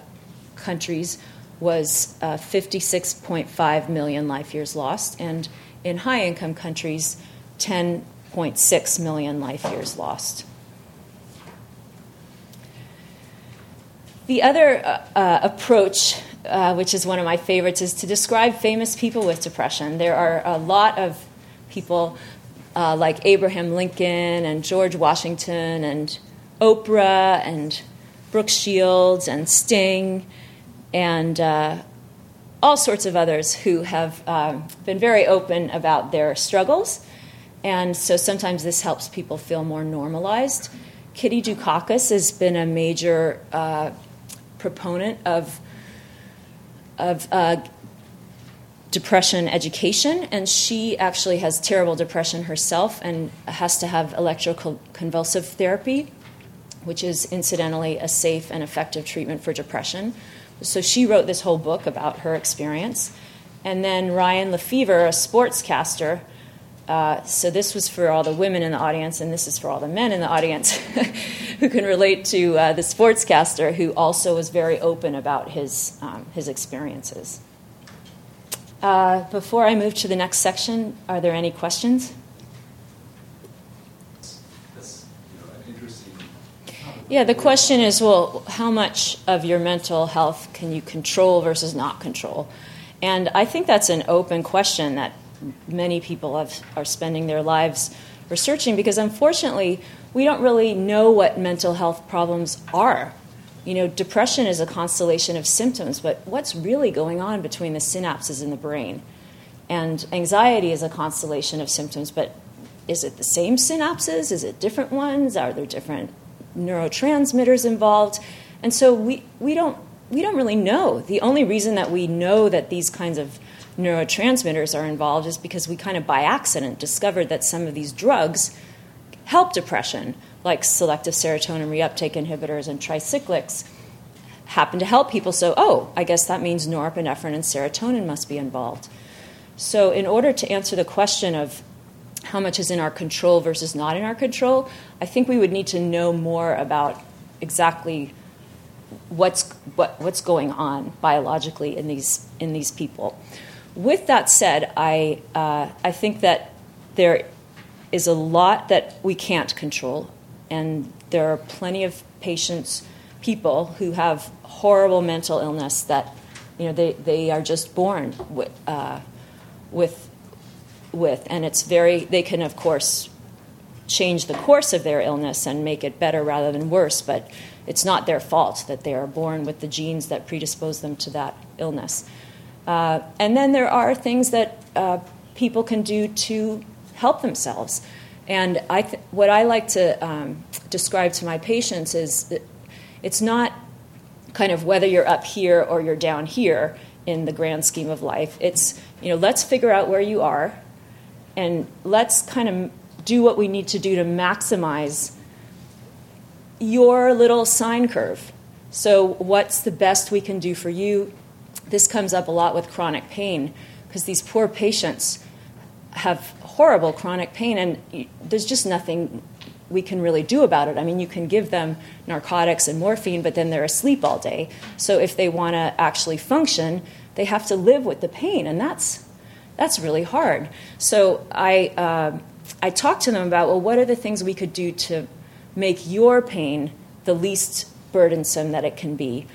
countries was uh, 56.5 million life years lost, and in high income countries, 10.6 million life years lost. The other uh, uh, approach, uh, which is one of my favorites, is to describe famous people with depression. There are a lot of people uh, like Abraham Lincoln and George Washington and Oprah and Brooke Shields and Sting and uh, all sorts of others who have um, been very open about their struggles. And so sometimes this helps people feel more normalized. Kitty Dukakis has been a major uh, proponent of, of uh, depression education, and she actually has terrible depression herself and has to have electroconvulsive therapy, which is incidentally a safe and effective treatment for depression. So she wrote this whole book about her experience. And then Ryan Lefevre, a sportscaster, uh, so this was for all the women in the audience, and this is for all the men in the audience who can relate to uh, the sportscaster, who also was very open about his um, his experiences. Uh, before I move to the next section, are there any questions? That's, you know, an interesting. Yeah, the question is well, how much of your mental health can you control versus not control? And I think that's an open question that many people have, are spending their lives researching because unfortunately, we don't really know what mental health problems are you know, depression is a constellation of symptoms, but what's really going on between the synapses in the brain? And anxiety is a constellation of symptoms, but is it the same synapses? Is it different ones? Are there different neurotransmitters involved? And so we, we, don't, we don't really know. The only reason that we know that these kinds of neurotransmitters are involved is because we kind of by accident discovered that some of these drugs help depression like selective serotonin reuptake inhibitors and tricyclics, happen to help people. So, oh, I guess that means norepinephrine and serotonin must be involved. So, in order to answer the question of how much is in our control versus not in our control, I think we would need to know more about exactly what's what, what's going on biologically in these in these people. With that said, I uh, I think that there is a lot that we can't control and there are plenty of patients, people who have horrible mental illness that you know they, they are just born with, uh, with with and it's very they can of course change the course of their illness and make it better rather than worse but it's not their fault that they are born with the genes that predispose them to that illness uh, and then there are things that uh, people can do to help themselves and I th- what I like to um, describe to my patients is it's not kind of whether you're up here or you're down here in the grand scheme of life. It's, you know, let's figure out where you are and let's kind of do what we need to do to maximize your little sine curve. So, what's the best we can do for you? This comes up a lot with chronic pain because these poor patients have horrible chronic pain, and there's just nothing we can really do about it. I mean, you can give them narcotics and morphine, but then they're asleep all day. So if they want to actually function, they have to live with the pain, and that's that's really hard. So I uh, I talked to them about well, what are the things we could do to make your pain the least burdensome that it can be,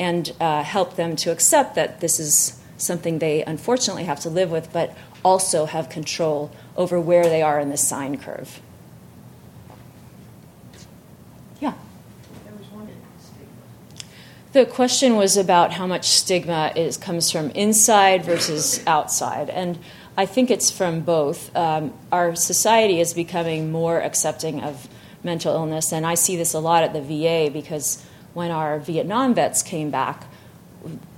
and uh, help them to accept that this is something they unfortunately have to live with, but also have control over where they are in the sine curve. Yeah. The question was about how much stigma is comes from inside versus outside, and I think it's from both. Um, our society is becoming more accepting of mental illness, and I see this a lot at the VA because when our Vietnam vets came back,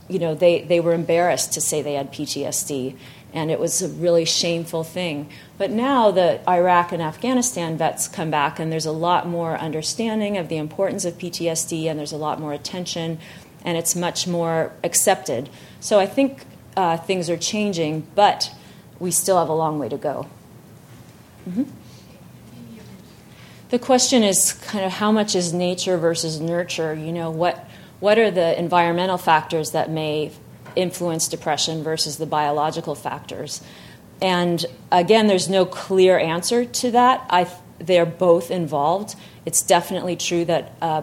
you know, they, they were embarrassed to say they had PTSD and it was a really shameful thing. But now the Iraq and Afghanistan vets come back, and there's a lot more understanding of the importance of PTSD, and there's a lot more attention, and it's much more accepted. So I think uh, things are changing, but we still have a long way to go. Mm-hmm. The question is kind of how much is nature versus nurture? You know, what, what are the environmental factors that may influence depression versus the biological factors. And again, there's no clear answer to that. I, they're both involved. It's definitely true that uh,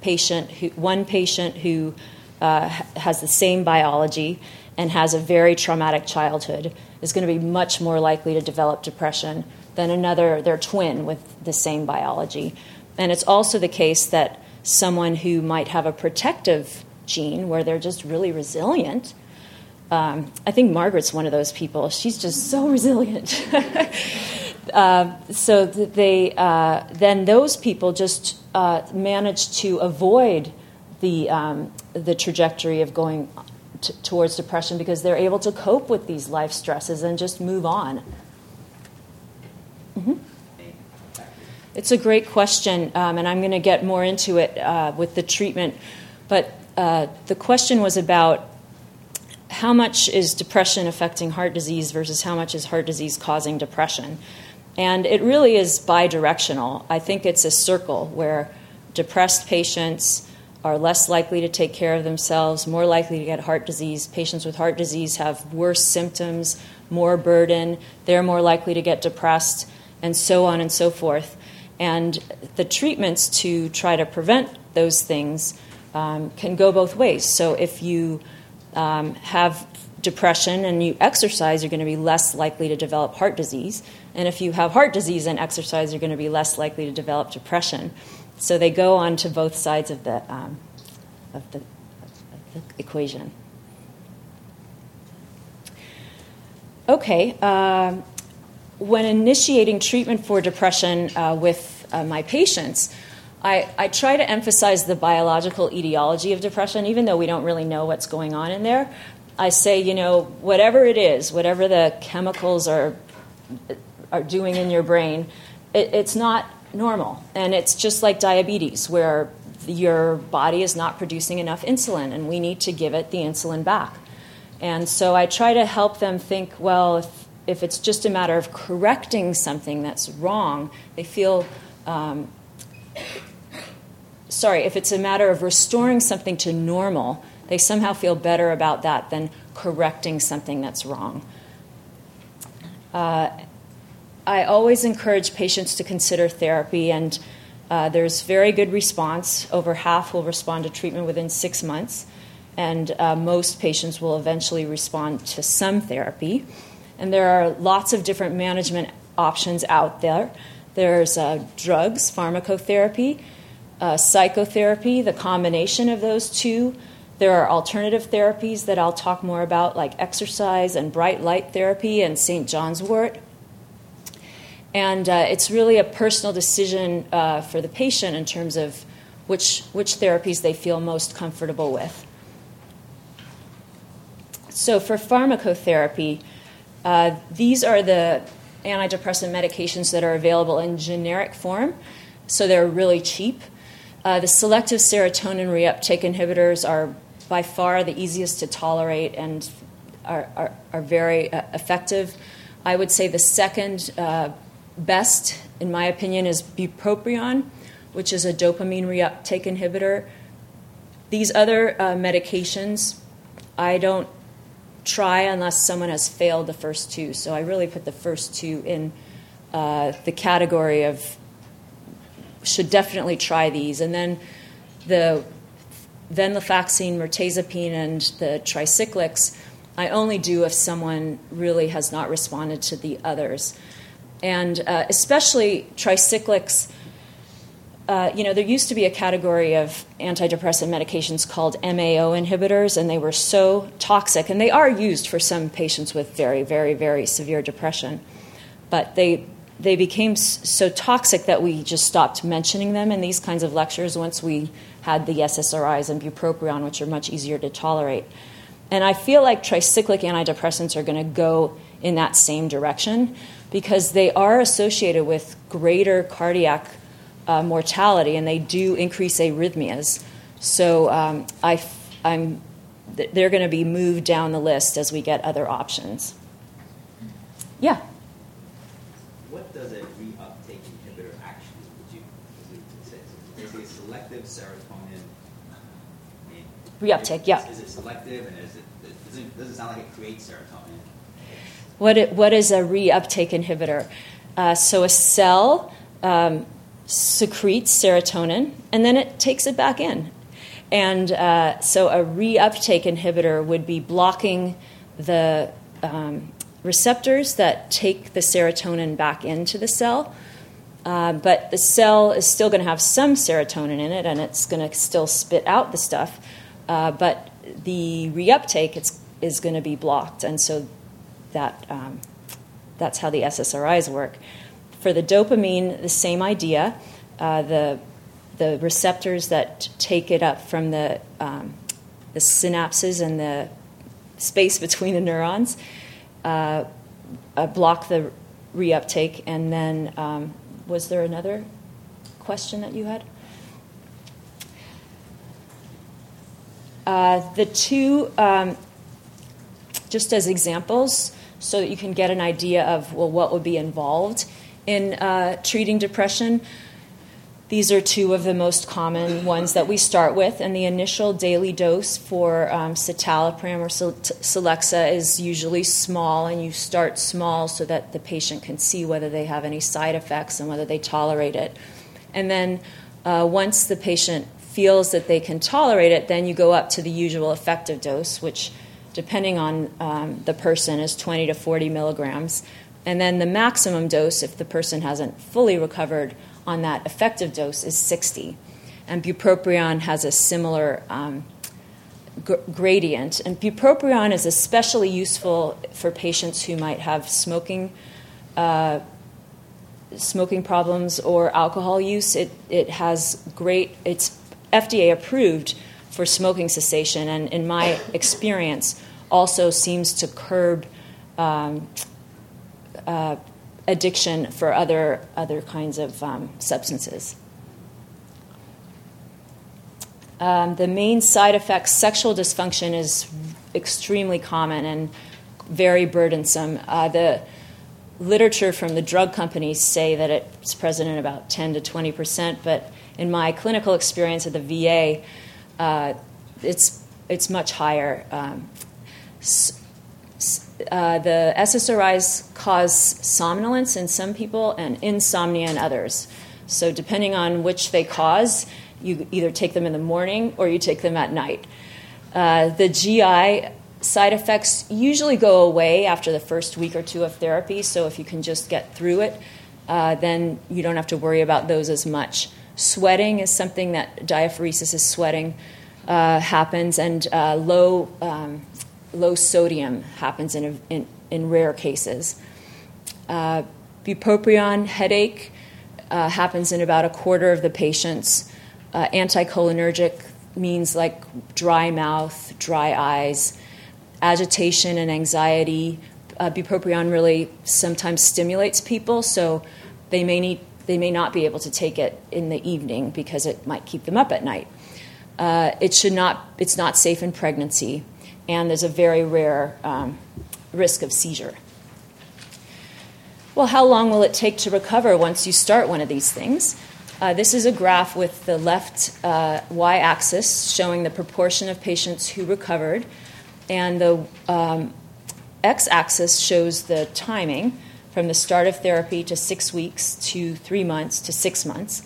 patient, who, one patient who uh, has the same biology and has a very traumatic childhood is going to be much more likely to develop depression than another, their twin with the same biology. And it's also the case that someone who might have a protective gene where they're just really resilient. Um, I think Margaret's one of those people. She's just so resilient. uh, so they uh, then those people just uh, manage to avoid the um, the trajectory of going t- towards depression because they're able to cope with these life stresses and just move on. Mm-hmm. It's a great question, um, and I'm going to get more into it uh, with the treatment. But uh, the question was about how much is depression affecting heart disease versus how much is heart disease causing depression. And it really is bidirectional. I think it's a circle where depressed patients are less likely to take care of themselves, more likely to get heart disease. Patients with heart disease have worse symptoms, more burden, they're more likely to get depressed, and so on and so forth. And the treatments to try to prevent those things um, can go both ways. So if you um, have depression and you exercise, you're going to be less likely to develop heart disease. And if you have heart disease and exercise, you're going to be less likely to develop depression. So they go on to both sides of the, um, of the, of the equation. Okay, uh, when initiating treatment for depression uh, with uh, my patients, I, I, try to emphasize the biological etiology of depression, even though we don't really know what's going on in there. I say, you know, whatever it is, whatever the chemicals are, are doing in your brain, it, it's not normal. And it's just like diabetes, where your body is not producing enough insulin, and we need to give it the insulin back. And so I try to help them think well, if, if it's just a matter of correcting something that's wrong, they feel. Um, sorry, if it's a matter of restoring something to normal, they somehow feel better about that than correcting something that's wrong. Uh, I always encourage patients to consider therapy, and uh, there's very good response. Over half will respond to treatment within six months, and uh, most patients will eventually respond to some therapy. And there are lots of different management options out there. There's uh, drugs, pharmacotherapy, uh, psychotherapy, the combination of those two. There are alternative therapies that I'll talk more about, like exercise and bright light therapy and St. John's wort. And uh, it's really a personal decision uh, for the patient in terms of which, which therapies they feel most comfortable with. So, for pharmacotherapy, uh, these are the antidepressant medications that are available in generic form, so they're really cheap. Uh, the selective serotonin reuptake inhibitors are by far the easiest to tolerate and are, are, are very uh, effective. I would say the second uh, best, in my opinion, is bupropion, which is a dopamine reuptake inhibitor. These other uh, medications, I don't try unless someone has failed the first two. So I really put the first two in uh, the category of should definitely try these. And then the then the venlafaxine, mirtazapine, and the tricyclics, I only do if someone really has not responded to the others and uh, especially tricyclics. Uh, you know, there used to be a category of antidepressant medications called MAO inhibitors, and they were so toxic, and they are used for some patients with very, very, very severe depression. But they they became so toxic that we just stopped mentioning them in these kinds of lectures once we had the SSRIs and bupropion, which are much easier to tolerate. And I feel like tricyclic antidepressants are going to go in that same direction because they are associated with greater cardiac uh, mortality and they do increase arrhythmias. So um, I, am they're going to be moved down the list as we get other options. Yeah. What does a reuptake inhibitor actually do? Is it, is it selective serotonin? Reuptake, yeah. Is it selective and is it, does it, does it sound like it creates serotonin? What, it, what is a reuptake inhibitor? Uh, so a cell um, secretes serotonin, and then it takes it back in. And uh, so a reuptake inhibitor would be blocking the um, receptors that take the serotonin back into the cell. Uh, but the cell is still going to have some serotonin in it, and it's going to still spit out the stuff. Uh, but the reuptake it's, is going to be blocked, and so that um, that's how the SSRIs work. For the dopamine, the same idea. Uh, the the receptors that take it up from the um, the synapses and the space between the neurons uh, uh, block the reuptake. And then, um, was there another question that you had? Uh, the two, um, just as examples, so that you can get an idea of well, what would be involved in uh, treating depression. These are two of the most common ones that we start with, and the initial daily dose for um, citalopram or Celexa is usually small, and you start small so that the patient can see whether they have any side effects and whether they tolerate it. And then uh, once the patient feels that they can tolerate it, then you go up to the usual effective dose, which, depending on um, the person, is 20 to 40 milligrams. And then the maximum dose, if the person hasn't fully recovered on that effective dose, is 60. And bupropion has a similar um, gr- gradient. And bupropion is especially useful for patients who might have smoking. Uh, smoking problems or alcohol use it, it has great it's fda approved for smoking cessation and in my experience also seems to curb um, uh, addiction for other, other kinds of um, substances. Um, the main side effects, sexual dysfunction, is extremely common and very burdensome. Uh, the literature from the drug companies say that it's present in about 10 to 20 percent, but in my clinical experience at the VA, uh, it's it's much higher. Um, uh, the SSRIs cause somnolence in some people and insomnia in others. So, depending on which they cause, you either take them in the morning or you take them at night. Uh, the GI side effects usually go away after the first week or two of therapy, so if you can just get through it, uh, then you don't have to worry about those as much. Sweating is something that diaphoresis is sweating uh, happens, and uh, low um, low sodium happens in, in, in, rare cases. Uh, bupropion headache uh, happens in about a quarter of the patients. Uh, anticholinergic means like dry mouth, dry eyes, agitation and anxiety. Uh, bupropion really sometimes stimulates people, so they may need they may not be able to take it in the evening because it might keep them up at night. Uh, it should not. It's not safe in pregnancy and there's a very rare um, risk of seizure. Well, how long will it take to recover once you start one of these things? Uh, this is a graph with the left uh, y axis showing the proportion of patients who recovered, and the um, x axis shows the timing from the start of therapy to six weeks to three months to six months.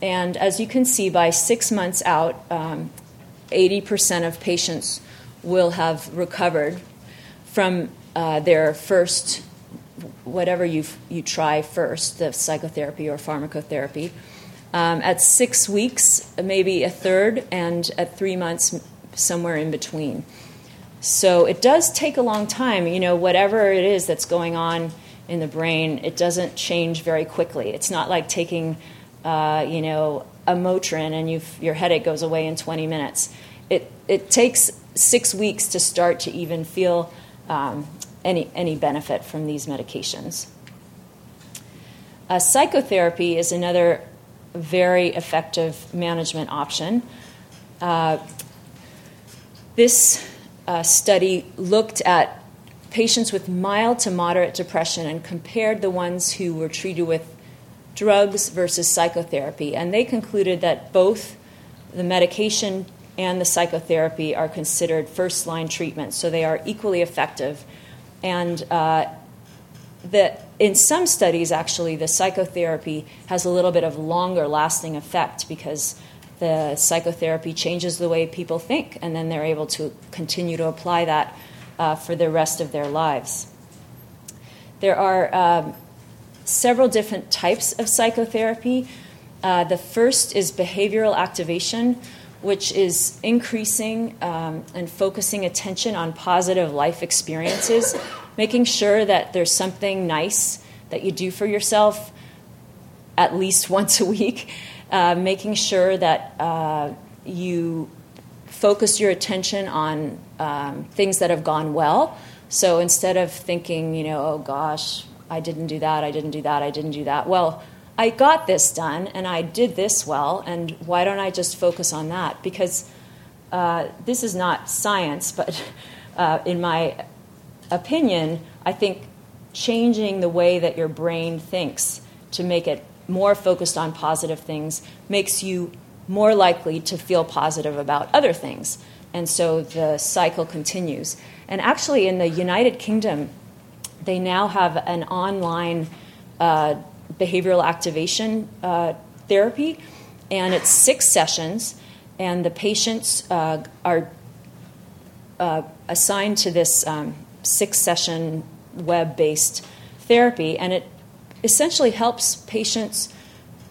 And as you can see, by six months out, um, 80% of patients will have recovered from uh, their first, whatever you you try first, the psychotherapy or pharmacotherapy. Um, at six weeks, maybe a third, and at three months, somewhere in between. So it does take a long time. You know, whatever it is that's going on in the brain, it doesn't change very quickly. It's not like taking, uh, you know, a Motrin and your headache goes away in 20 minutes. It, it takes six weeks to start to even feel um, any, any benefit from these medications. Uh, psychotherapy is another very effective management option. Uh, this uh, study looked at patients with mild to moderate depression and compared the ones who were treated with drugs versus psychotherapy. And they concluded that both the medication and the psychotherapy are considered first line treatments, so they are equally effective. And uh, the in some studies, actually, the psychotherapy has a little bit of longer lasting effect because the psychotherapy changes the way people think, and then they're able to continue to apply that uh, for the rest of their lives. There are um, several different types of psychotherapy. Uh, the first is behavioral activation, which is increasing um, and focusing attention on positive life experiences, making sure that there's something nice that you do for yourself at least once a week, uh, making sure that uh, you focus your attention on um, things that have gone well. So instead of thinking, you know, oh gosh, I didn't do that, I didn't do that, I didn't do that, well, I got this done and I did this well, and why don't I just focus on that? Because uh, this is not science, but uh, in my opinion, I think changing the way that your brain thinks to make it more focused on positive things makes you more likely to feel positive about other things. And so the cycle continues. And actually, in the United Kingdom, they now have an online uh, behavioral activation uh, therapy, and it's six sessions, and the patients uh, are uh, assigned to this um, six session web based therapy, and it essentially helps patients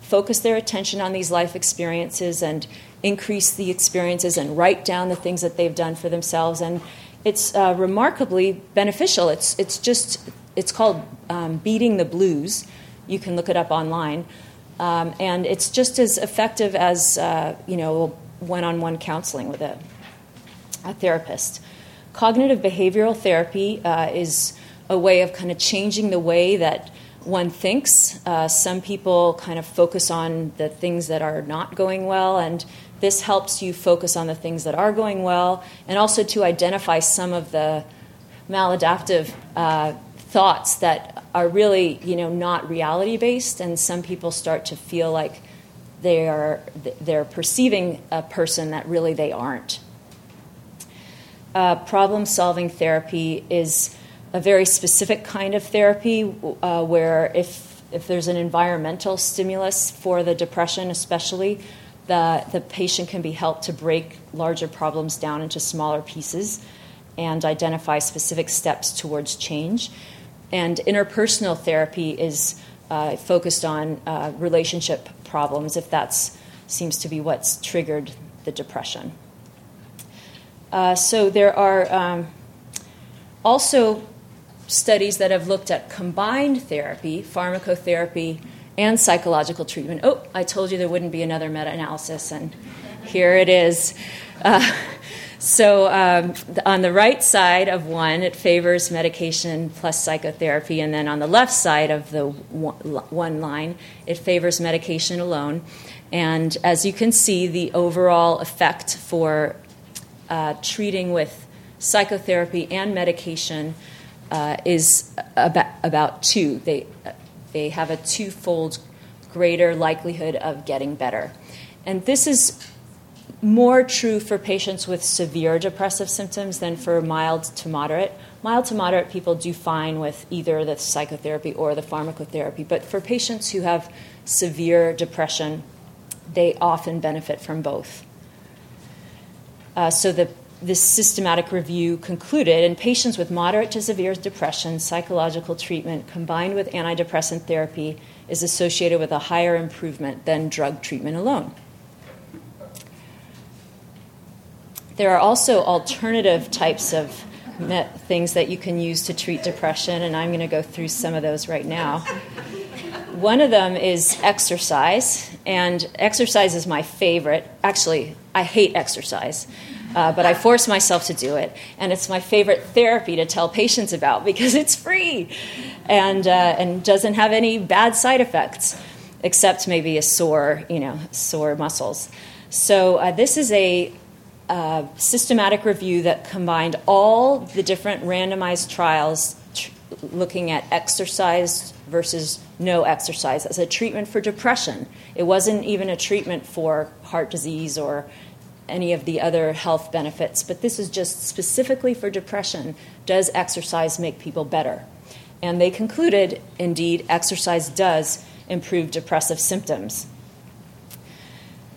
focus their attention on these life experiences and increase the experiences and write down the things that they've done for themselves and it's uh, remarkably beneficial it's, it's just it's called um, beating the blues you can look it up online. Um, and it's just as effective as, uh, you know, one on one counseling with a, a, therapist. Cognitive behavioral therapy uh, is a way of kind of changing the way that one thinks. Uh, some people kind of focus on the things that are not going well, and this helps you focus on the things that are going well, and also to identify some of the maladaptive uh, thoughts that are really you know not reality based and some people start to feel like they are they're perceiving a person that really they aren't uh, problem solving therapy is a very specific kind of therapy uh, where if if there's an environmental stimulus for the depression especially the, the patient can be helped to break larger problems down into smaller pieces and identify specific steps towards change and interpersonal therapy is uh, focused on uh, relationship problems, if that seems to be what's triggered the depression. Uh, so there are um, also studies that have looked at combined therapy, pharmacotherapy, and psychological treatment. Oh, I told you there wouldn't be another meta analysis, and here it is. Uh, so, um, on the right side of one, it favors medication plus psychotherapy, and then on the left side of the one line, it favors medication alone. And as you can see, the overall effect for uh, treating with psychotherapy and medication uh, is about, about two. They, they have a twofold greater likelihood of getting better. And this is more true for patients with severe depressive symptoms than for mild to moderate. Mild to moderate people do fine with either the psychotherapy or the pharmacotherapy, but for patients who have severe depression, they often benefit from both. Uh, so the, this systematic review concluded in patients with moderate to severe depression, psychological treatment combined with antidepressant therapy is associated with a higher improvement than drug treatment alone. There are also alternative types of things that you can use to treat depression, and I'm going to go through some of those right now. One of them is exercise, and exercise is my favorite. Actually, I hate exercise. Uh, but I force myself to do it, and it's my favorite therapy to tell patients about because it's free and uh, and doesn't have any bad side effects, except maybe a sore, you know, sore muscles. So uh, this is a uh, systematic review that combined all the different randomized trials tr- looking at exercise versus no exercise as a treatment for depression. It wasn't even a treatment for heart disease or any of the other health benefits, but this is just specifically for depression. Does exercise make people better? And they concluded, indeed, exercise does improve depressive symptoms.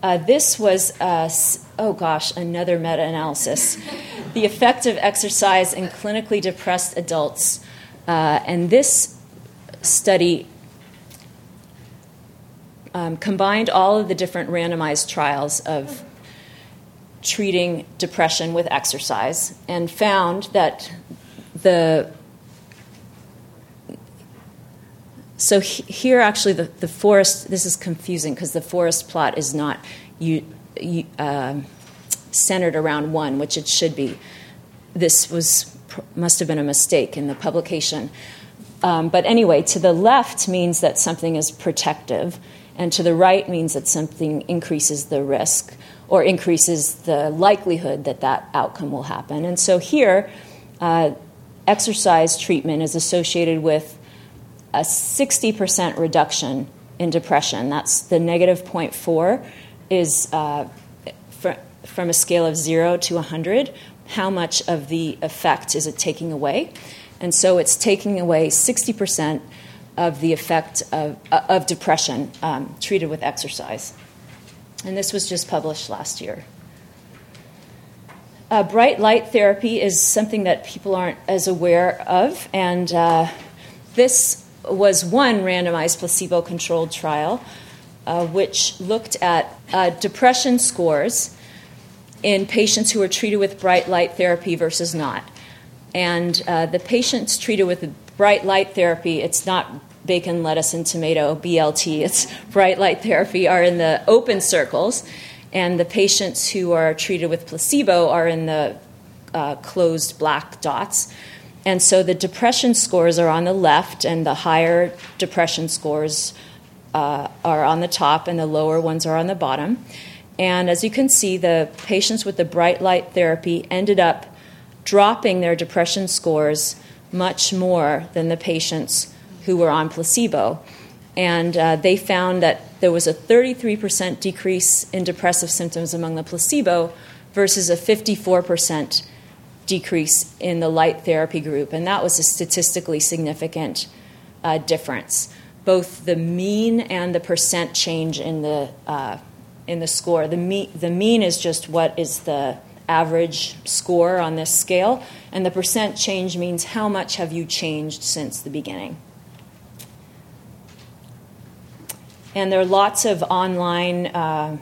Uh, this was, uh, oh gosh, another meta analysis. the effect of exercise in clinically depressed adults. Uh, and this study um, combined all of the different randomized trials of treating depression with exercise and found that the so he, here actually the, the forest this is confusing because the forest plot is not you, you uh, centered around one which it should be. This was must have been a mistake in the publication. Um, but anyway to the left means that something is protective and to the right means that something increases the risk or increases the likelihood that that outcome will happen. And so here, uh, exercise treatment is associated with a 60% reduction in depression. That's the negative 0.4 is uh, fr- from a scale of 0 to 100. How much of the effect is it taking away? And so it's taking away 60% of the effect of, uh, of depression um, treated with exercise. And this was just published last year. Uh, bright light therapy is something that people aren't as aware of, and uh, this was one randomized placebo controlled trial uh, which looked at uh, depression scores in patients who were treated with bright light therapy versus not. And uh, the patients treated with bright light therapy, it's not bacon, lettuce, and tomato, BLT, it's bright light therapy, are in the open circles, and the patients who are treated with placebo are in the uh, closed black dots. And so the depression scores are on the left, and the higher depression scores uh, are on the top, and the lower ones are on the bottom. And as you can see, the patients with the bright light therapy ended up dropping their depression scores much more than the patients who were on placebo. And uh, they found that there was a 33% decrease in depressive symptoms among the placebo versus a 54% decrease in the light therapy group. And that was a statistically significant uh, difference. Both the mean and the percent change in the, uh, in the score. The, me- the mean is just what is the average score on this scale, and the percent change means how much have you changed since the beginning. And there are lots of online uh,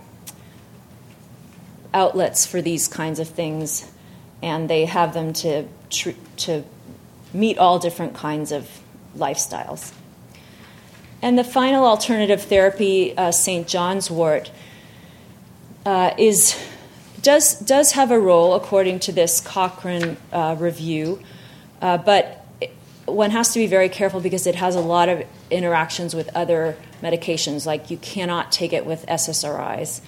outlets for these kinds of things, and they have them to, tr- to meet all different kinds of lifestyles. And the final alternative therapy, uh, St. John's wort, uh, is does does have a role according to this Cochrane uh, review, uh, but one has to be very careful because it has a lot of interactions with other medications. Like you cannot take it with SSRIs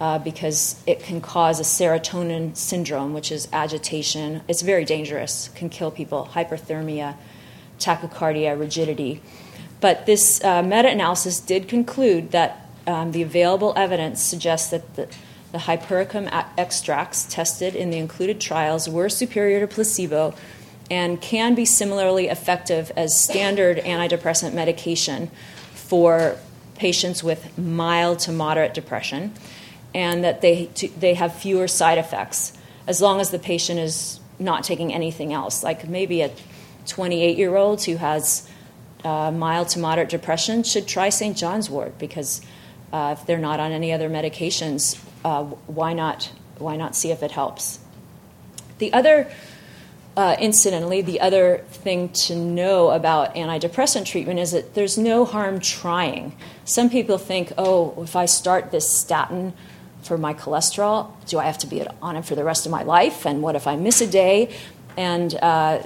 uh, because it can cause a serotonin syndrome, which is agitation. It's very dangerous, can kill people, hyperthermia, tachycardia, rigidity. But this uh, meta analysis did conclude that um, the available evidence suggests that the, the hypericum extracts tested in the included trials were superior to placebo and can be similarly effective as standard antidepressant medication for patients with mild to moderate depression, and that they, they have fewer side effects as long as the patient is not taking anything else. Like maybe a 28 year old who has uh, mild to moderate depression should try St. John's wort because uh, if they're not on any other medications, uh, why not why not see if it helps? The other uh, incidentally, the other thing to know about antidepressant treatment is that there's no harm trying. Some people think, oh, if I start this statin for my cholesterol, do I have to be on it for the rest of my life? And what if I miss a day? And uh,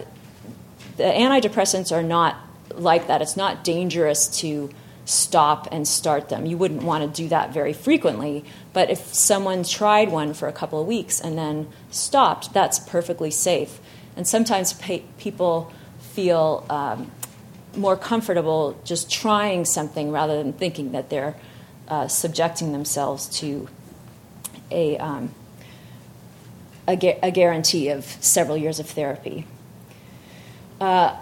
the antidepressants are not like that. It's not dangerous to stop and start them. You wouldn't want to do that very frequently, but if someone tried one for a couple of weeks and then stopped, that's perfectly safe. And sometimes people feel um, more comfortable just trying something rather than thinking that they're uh, subjecting themselves to a, um, a, gu- a, guarantee of several years of therapy. Uh,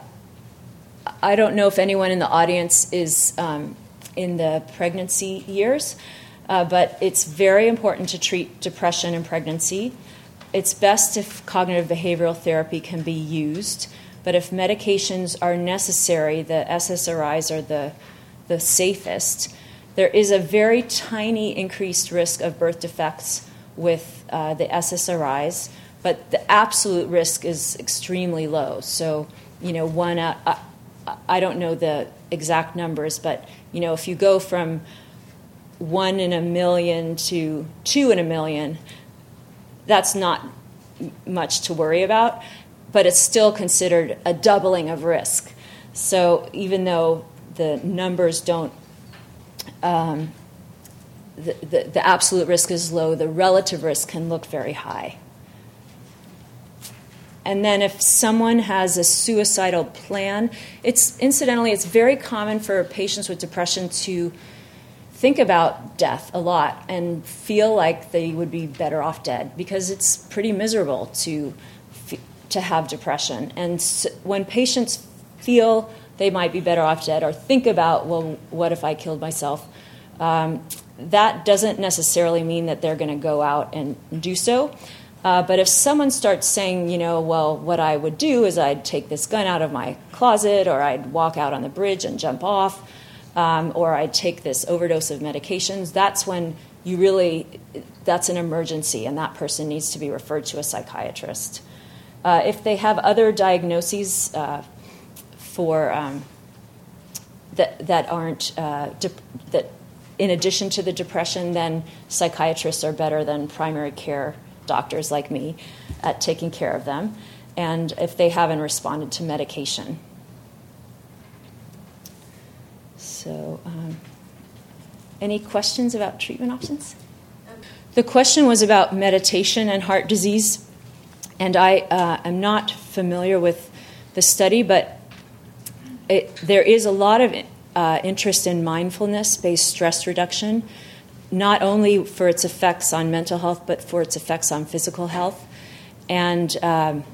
I don't know if anyone in the audience is um, in the pregnancy years, uh, but it's very important to treat depression in pregnancy. It's best if cognitive behavioral therapy can be used, but if medications are necessary, the SSRIs are the, the safest. There is a very tiny increased risk of birth defects with uh, the SSRIs, but the absolute risk is extremely low. So, you know, one out, uh, I don't know the exact numbers, but you know, if you go from one in a million to two in a million, that's not much to worry about, but it's still considered a doubling of risk. So even though the numbers don't, um, the, the, the absolute risk is low, the relative risk can look very high. And then if someone has a suicidal plan, it's incidentally it's very common for patients with depression to think about death a lot and feel like they would be better off dead because it's pretty miserable to to have depression. And so when patients feel they might be better off dead or think about, well, what if I killed myself? Um, that doesn't necessarily mean that they're going to go out and do so. Uh, but if someone starts saying, you know, well, what I would do is I'd take this gun out of my closet, or I'd walk out on the bridge and jump off, um, or I'd take this overdose of medications, that's when you really, that's an emergency, and that person needs to be referred to a psychiatrist. Uh, if they have other diagnoses uh, for um, that that aren't uh, de- that, in addition to the depression, then psychiatrists are better than primary care doctors like me at taking care of them, and if they haven't responded to medication. So, um, any questions about treatment options? The question was about meditation and heart disease, and I uh, am not familiar with the study, but it, there is a lot of uh, interest in mindfulness based stress reduction not only for its effects on mental health, but for its effects on physical health. And um,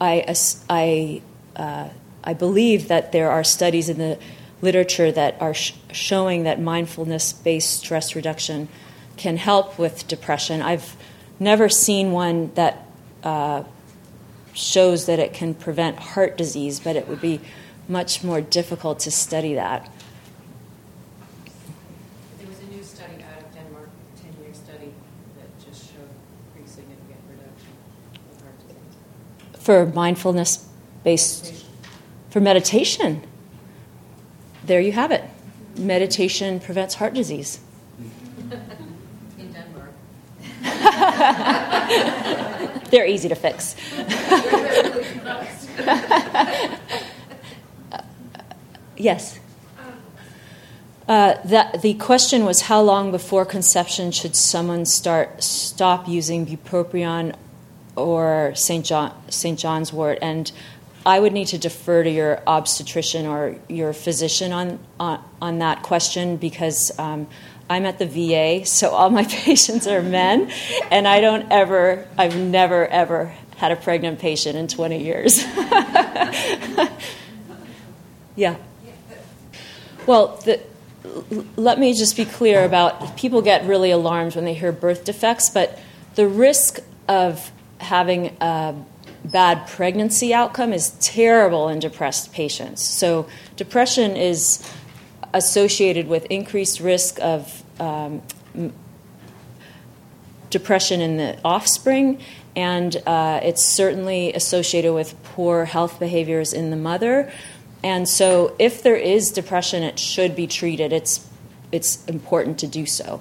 I, I, uh, I believe that there are studies in the literature that are sh- showing that mindfulness based stress reduction can help with depression. I've never seen one that uh, shows that it can prevent heart disease, but it would be much more difficult to study that. for mindfulness based, for meditation. There you have it. Meditation prevents heart disease. In Denmark. They're easy to fix. yes. Uh, that the question was how long before conception should someone start stop using bupropion or St. John, St. John's wort, and I would need to defer to your obstetrician or your physician on on, on that question because um, I'm at the VA, so all my patients are men, and I don't ever, I've never ever had a pregnant patient in 20 years. yeah. Well, the, let me just be clear about people get really alarmed when they hear birth defects, but the risk of having a bad pregnancy outcome is terrible in depressed patients. So, depression is associated with increased risk of um, depression in the offspring, and uh, it's certainly associated with poor health behaviors in the mother. And so, if there is depression, it should be treated. It's it's important to do so.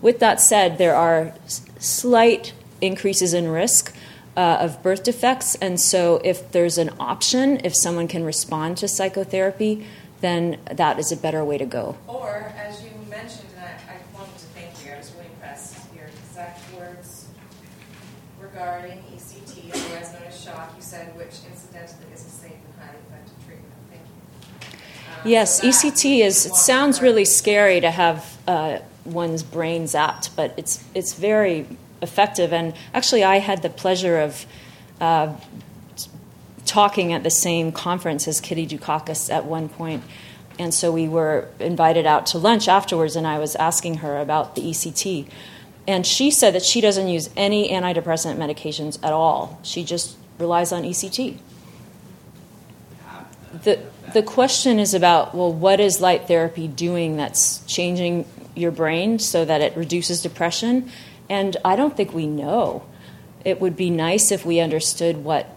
With that said, there are slight increases in risk uh, of birth defects. And so, if there's an option, if someone can respond to psychotherapy, then that is a better way to go. Or, as you mentioned, and I, I wanted to thank you, I was really impressed. Your exact words regarding ECT, otherwise known as shock, you said, which incidentally is a safe and highly effective treatment. Thank you. Uh, yes, so ECT is. It sounds really scary to have uh, one's brain zapped, but it's it's very effective. And actually, I had the pleasure of uh, talking at the same conference as Kitty Dukakis at one point. And so we were invited out to lunch afterwards, and I was asking her about the ECT. And she said that she doesn't use any antidepressant medications at all. She just relies on ECT. The, the question is about well, what is light therapy doing that's changing your brain so that it reduces depression? And I don't think we know. It would be nice if we understood what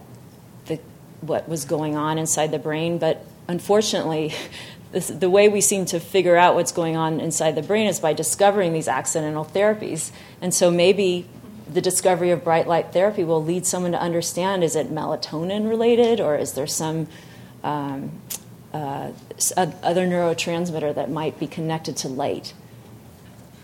the, what was going on inside the brain, but unfortunately, this, the way we seem to figure out what's going on inside the brain is by discovering these accidental therapies. And so maybe the discovery of bright light therapy will lead someone to understand is it melatonin related or is there some um, uh, other neurotransmitter that might be connected to light?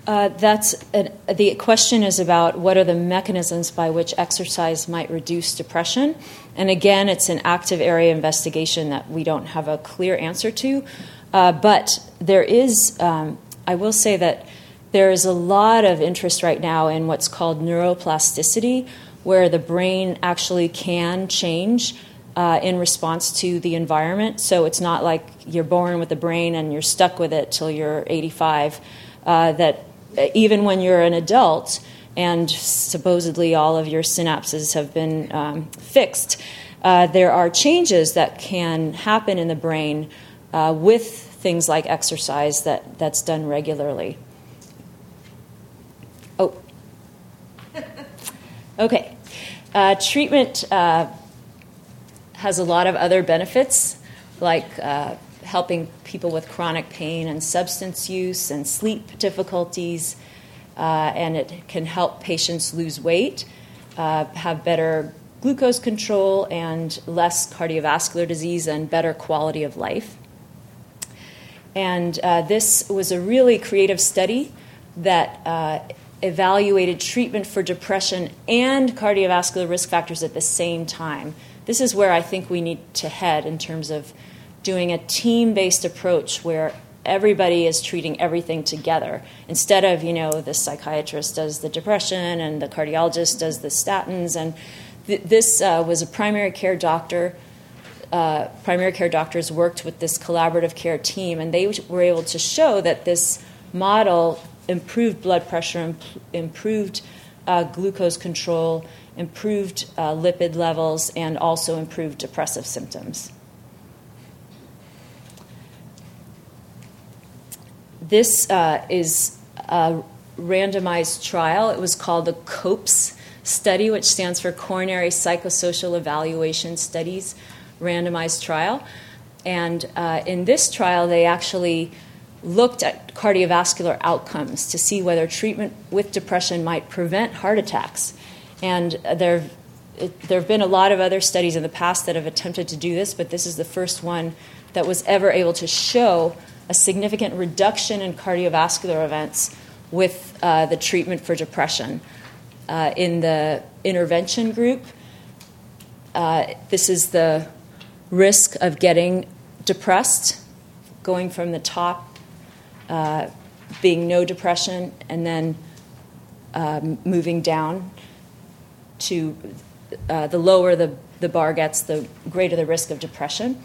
Uh, that's an, the question is about what are the mechanisms by which exercise might reduce depression. And again, it's an active area investigation that we don't have a clear answer to. Uh, but there is, um, I will say that there is a lot of interest right now in what's called neuroplasticity, where the brain actually can change uh, in response to the environment. So it's not like you're born with a brain and you're stuck with it till you're 85. Uh, that even when you're an adult and supposedly all of your synapses have been um, fixed, uh, there are changes that can happen in the brain uh, with things like exercise that, that's done regularly. Oh. Okay. Uh, treatment uh, has a lot of other benefits, like uh, helping people with chronic pain and substance use and sleep difficulties, uh, and it can help patients lose weight, uh, have better glucose control, and less cardiovascular disease and better quality of life. And uh, this was a really creative study that uh, evaluated treatment for depression and cardiovascular risk factors at the same time. This is where I think we need to head in terms of doing a team based approach where everybody is treating everything together instead of you know the psychiatrist does the depression and the cardiologist does the statins and th- this uh, was a primary care doctor uh, primary care doctors worked with this collaborative care team, and they were able to show that this model improved blood pressure, imp- improved uh, glucose control, improved uh, lipid levels, and also improved depressive symptoms. This uh, is a randomized trial. It was called the COPES study, which stands for Coronary Psychosocial Evaluation Studies randomized trial. And uh, in this trial, they actually looked at cardiovascular outcomes to see whether treatment with depression might prevent heart attacks. And there, there have been a lot of other studies in the past that have attempted to do this, but this is the first one that was ever able to show a significant reduction in cardiovascular events with uh, the treatment for depression. Uh, in the intervention group, uh, this is the risk of getting depressed, going from the top, uh, being no depression, and then um, moving down to uh, the lower the, the bar gets, the greater the risk of depression.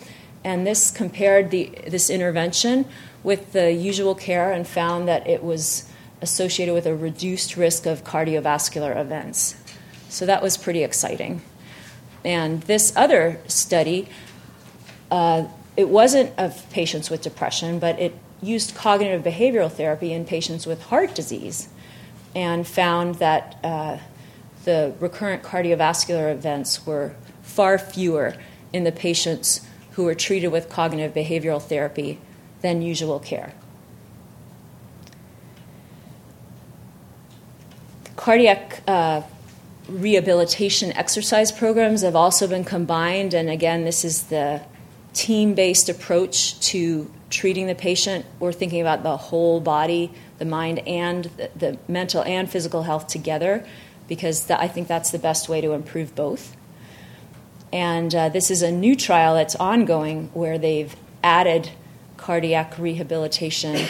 And this compared the, this intervention with the usual care and found that it was associated with a reduced risk of cardiovascular events. So that was pretty exciting. And this other study uh, it wasn't of patients with depression, but it used cognitive behavioral therapy in patients with heart disease and found that uh, the recurrent cardiovascular events were far fewer in the patients who were treated with cognitive behavioral therapy than usual care. Cardiac uh, rehabilitation exercise programs have also been combined, and again, this is the team based approach to treating the patient. We're thinking about the whole body, the mind, and the, the mental and physical health together because I think that's the best way to improve both. And uh, this is a new trial that's ongoing where they've added cardiac rehabilitation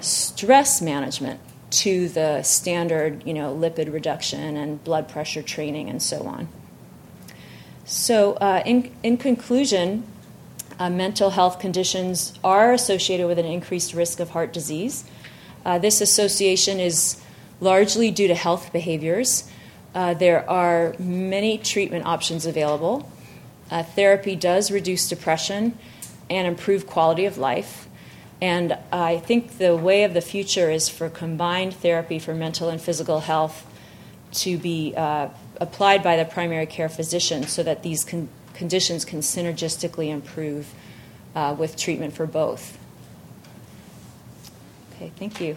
stress management to the standard, you know, lipid reduction and blood pressure training and so on. So, uh, in, in conclusion, uh, mental health conditions are associated with an increased risk of heart disease. Uh, this association is largely due to health behaviors. Uh, there are many treatment options available. Uh, therapy does reduce depression and improve quality of life. And I think the way of the future is for combined therapy for mental and physical health to be uh, applied by the primary care physician so that these con- conditions can synergistically improve uh, with treatment for both. Okay, thank you.